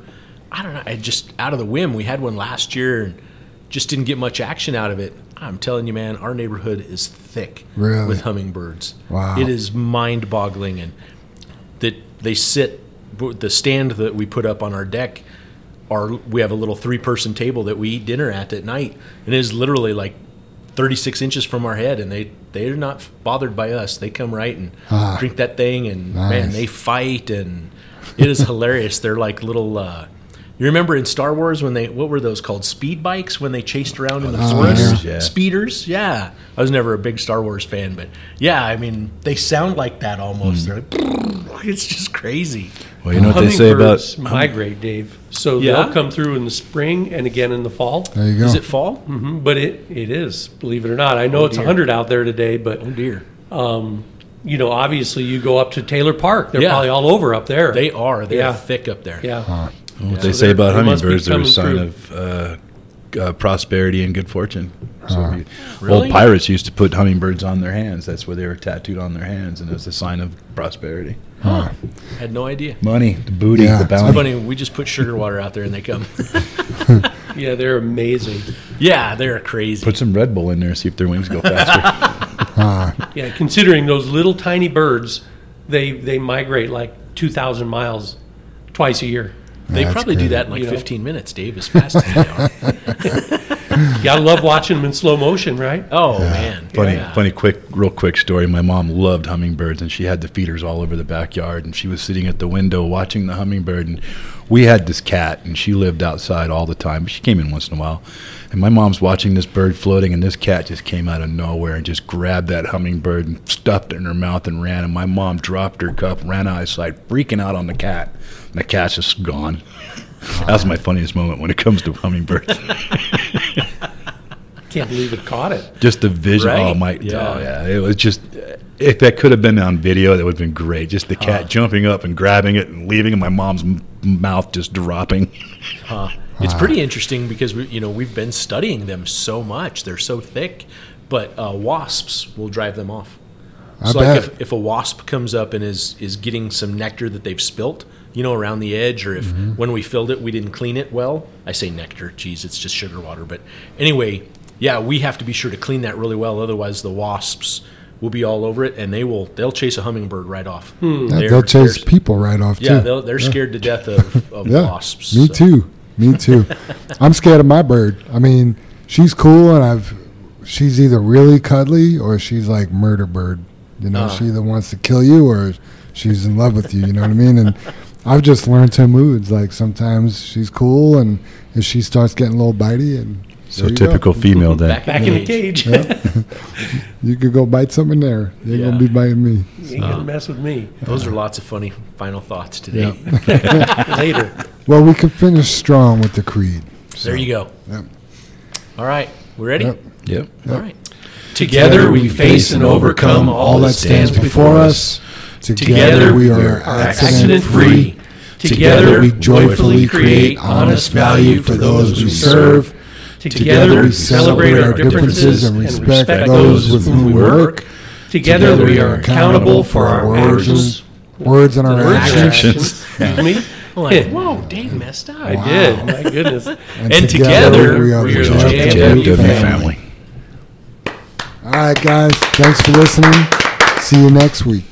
I don't know. I just out of the whim. We had one last year and just didn't get much action out of it. I'm telling you, man, our neighborhood is thick Really? with hummingbirds. Wow. It is mind-boggling, and that they sit. The stand that we put up on our deck, our we have a little three-person table that we eat dinner at at night, and it is literally like 36 inches from our head, and they they're not bothered by us. They come right and Ah. drink that thing, and man, they fight, and it is hilarious. They're like little. Uh, you remember in Star Wars when they what were those called? Speed bikes when they chased around in the Oh, forest. speeders, yeah. Speeders, yeah. I was never a big Star Wars fan, but yeah, I mean they sound like that almost. Hmm. They're like, it's just crazy. Well, you know what they say about Hummingbirds migrate, Dave. So Yeah? they'll come through in the spring and again in the fall. There you go. Is it fall? Mhm, But it, it is, believe it or not. I know it's dear. 100 out there today, but Oh dear, you know, obviously you go up to Taylor Park. They're Yeah. probably all over up there. they are. They Yeah. are thick up there. yeah. What So they say about they must be hummingbirds. They're a sign through. of uh, uh, prosperity and good fortune. So we- Really? Old pirates used to put hummingbirds on their hands. That's where they were tattooed on their hands, and it was a sign of prosperity. Huh. Had no idea. Money, the booty, Yeah, the it's It's bounty. funny. We just put sugar water out there and they come. Yeah, they're amazing. yeah, they're crazy. Put some Red Bull in there, see if their wings go faster. Yeah, considering those little tiny birds, they they migrate like 2,000 miles twice a year. They That's probably do crazy. that in like You know. 15 minutes, Dave, as fast as they are. You gotta love watching them in slow motion, right? Oh, man. Funny, Yeah. funny, quick, real quick story. My mom loved hummingbirds, and she had the feeders all over the backyard. And she was sitting at the window watching the hummingbird. And we had this cat, and she lived outside all the time. She came in once in a while. And my mom's watching this bird floating, and this cat just came out of nowhere and just grabbed that hummingbird and stuffed it in her mouth and ran. And my mom dropped her cup, ran outside, freaking out on the cat. And the cat's just gone. That's my funniest moment when it comes to hummingbirds. Can't believe it caught it. just the vision. Oh my! Oh, yeah. Oh yeah! It was just. If that could have been on video, that would have been great. Just the cat jumping up and grabbing it and leaving, and my mom's m- mouth just dropping. Huh. It's pretty interesting because we, you know, we've been studying them so much. They're so thick, but uh, wasps will drive them off. I so, like if, if a wasp comes up and is is getting some nectar that they've spilt, you know, around the edge, or if Mm-hmm. when we filled it we didn't clean it well. I say nectar, geez, it's just sugar water. But anyway, yeah, we have to be sure to clean that really well. Otherwise, the wasps will be all over it, and they will they'll chase a hummingbird right off. Yeah, They're- they'll chase people right off Yeah, too. they'll, they're scared to death of, of yeah, wasps. me so. too. Me too. I'm scared of my bird. I mean, she's cool, and I've she's either really cuddly or she's like murder bird. You know, Uh. she either wants to kill you or she's in love with you. You know what I mean? And I've just learned her moods. Like sometimes she's cool, and if she starts getting a little bitey, and So there you go. typical female then. Back, Back in the cage. You could go bite something there. You ain't Yeah. gonna be biting me. You ain't gonna uh, mess with me Those are lots of funny final thoughts today. later. Well, we could finish strong with the creed. So, There you go. Yep. All right, we ready? Yep. Yep. All right. Together we face and overcome all that stands before us. Together we are accident free. Together we joyfully create honest value for those we serve. Together we celebrate our differences and respect those with whom we work. Together we are accountable for our actions. words and our actions. actions. Me? Like, whoa, Dave messed up. I did. My goodness. And together, we are we the are the JFW JFW family. family. All right, guys. Thanks for listening. See you next week.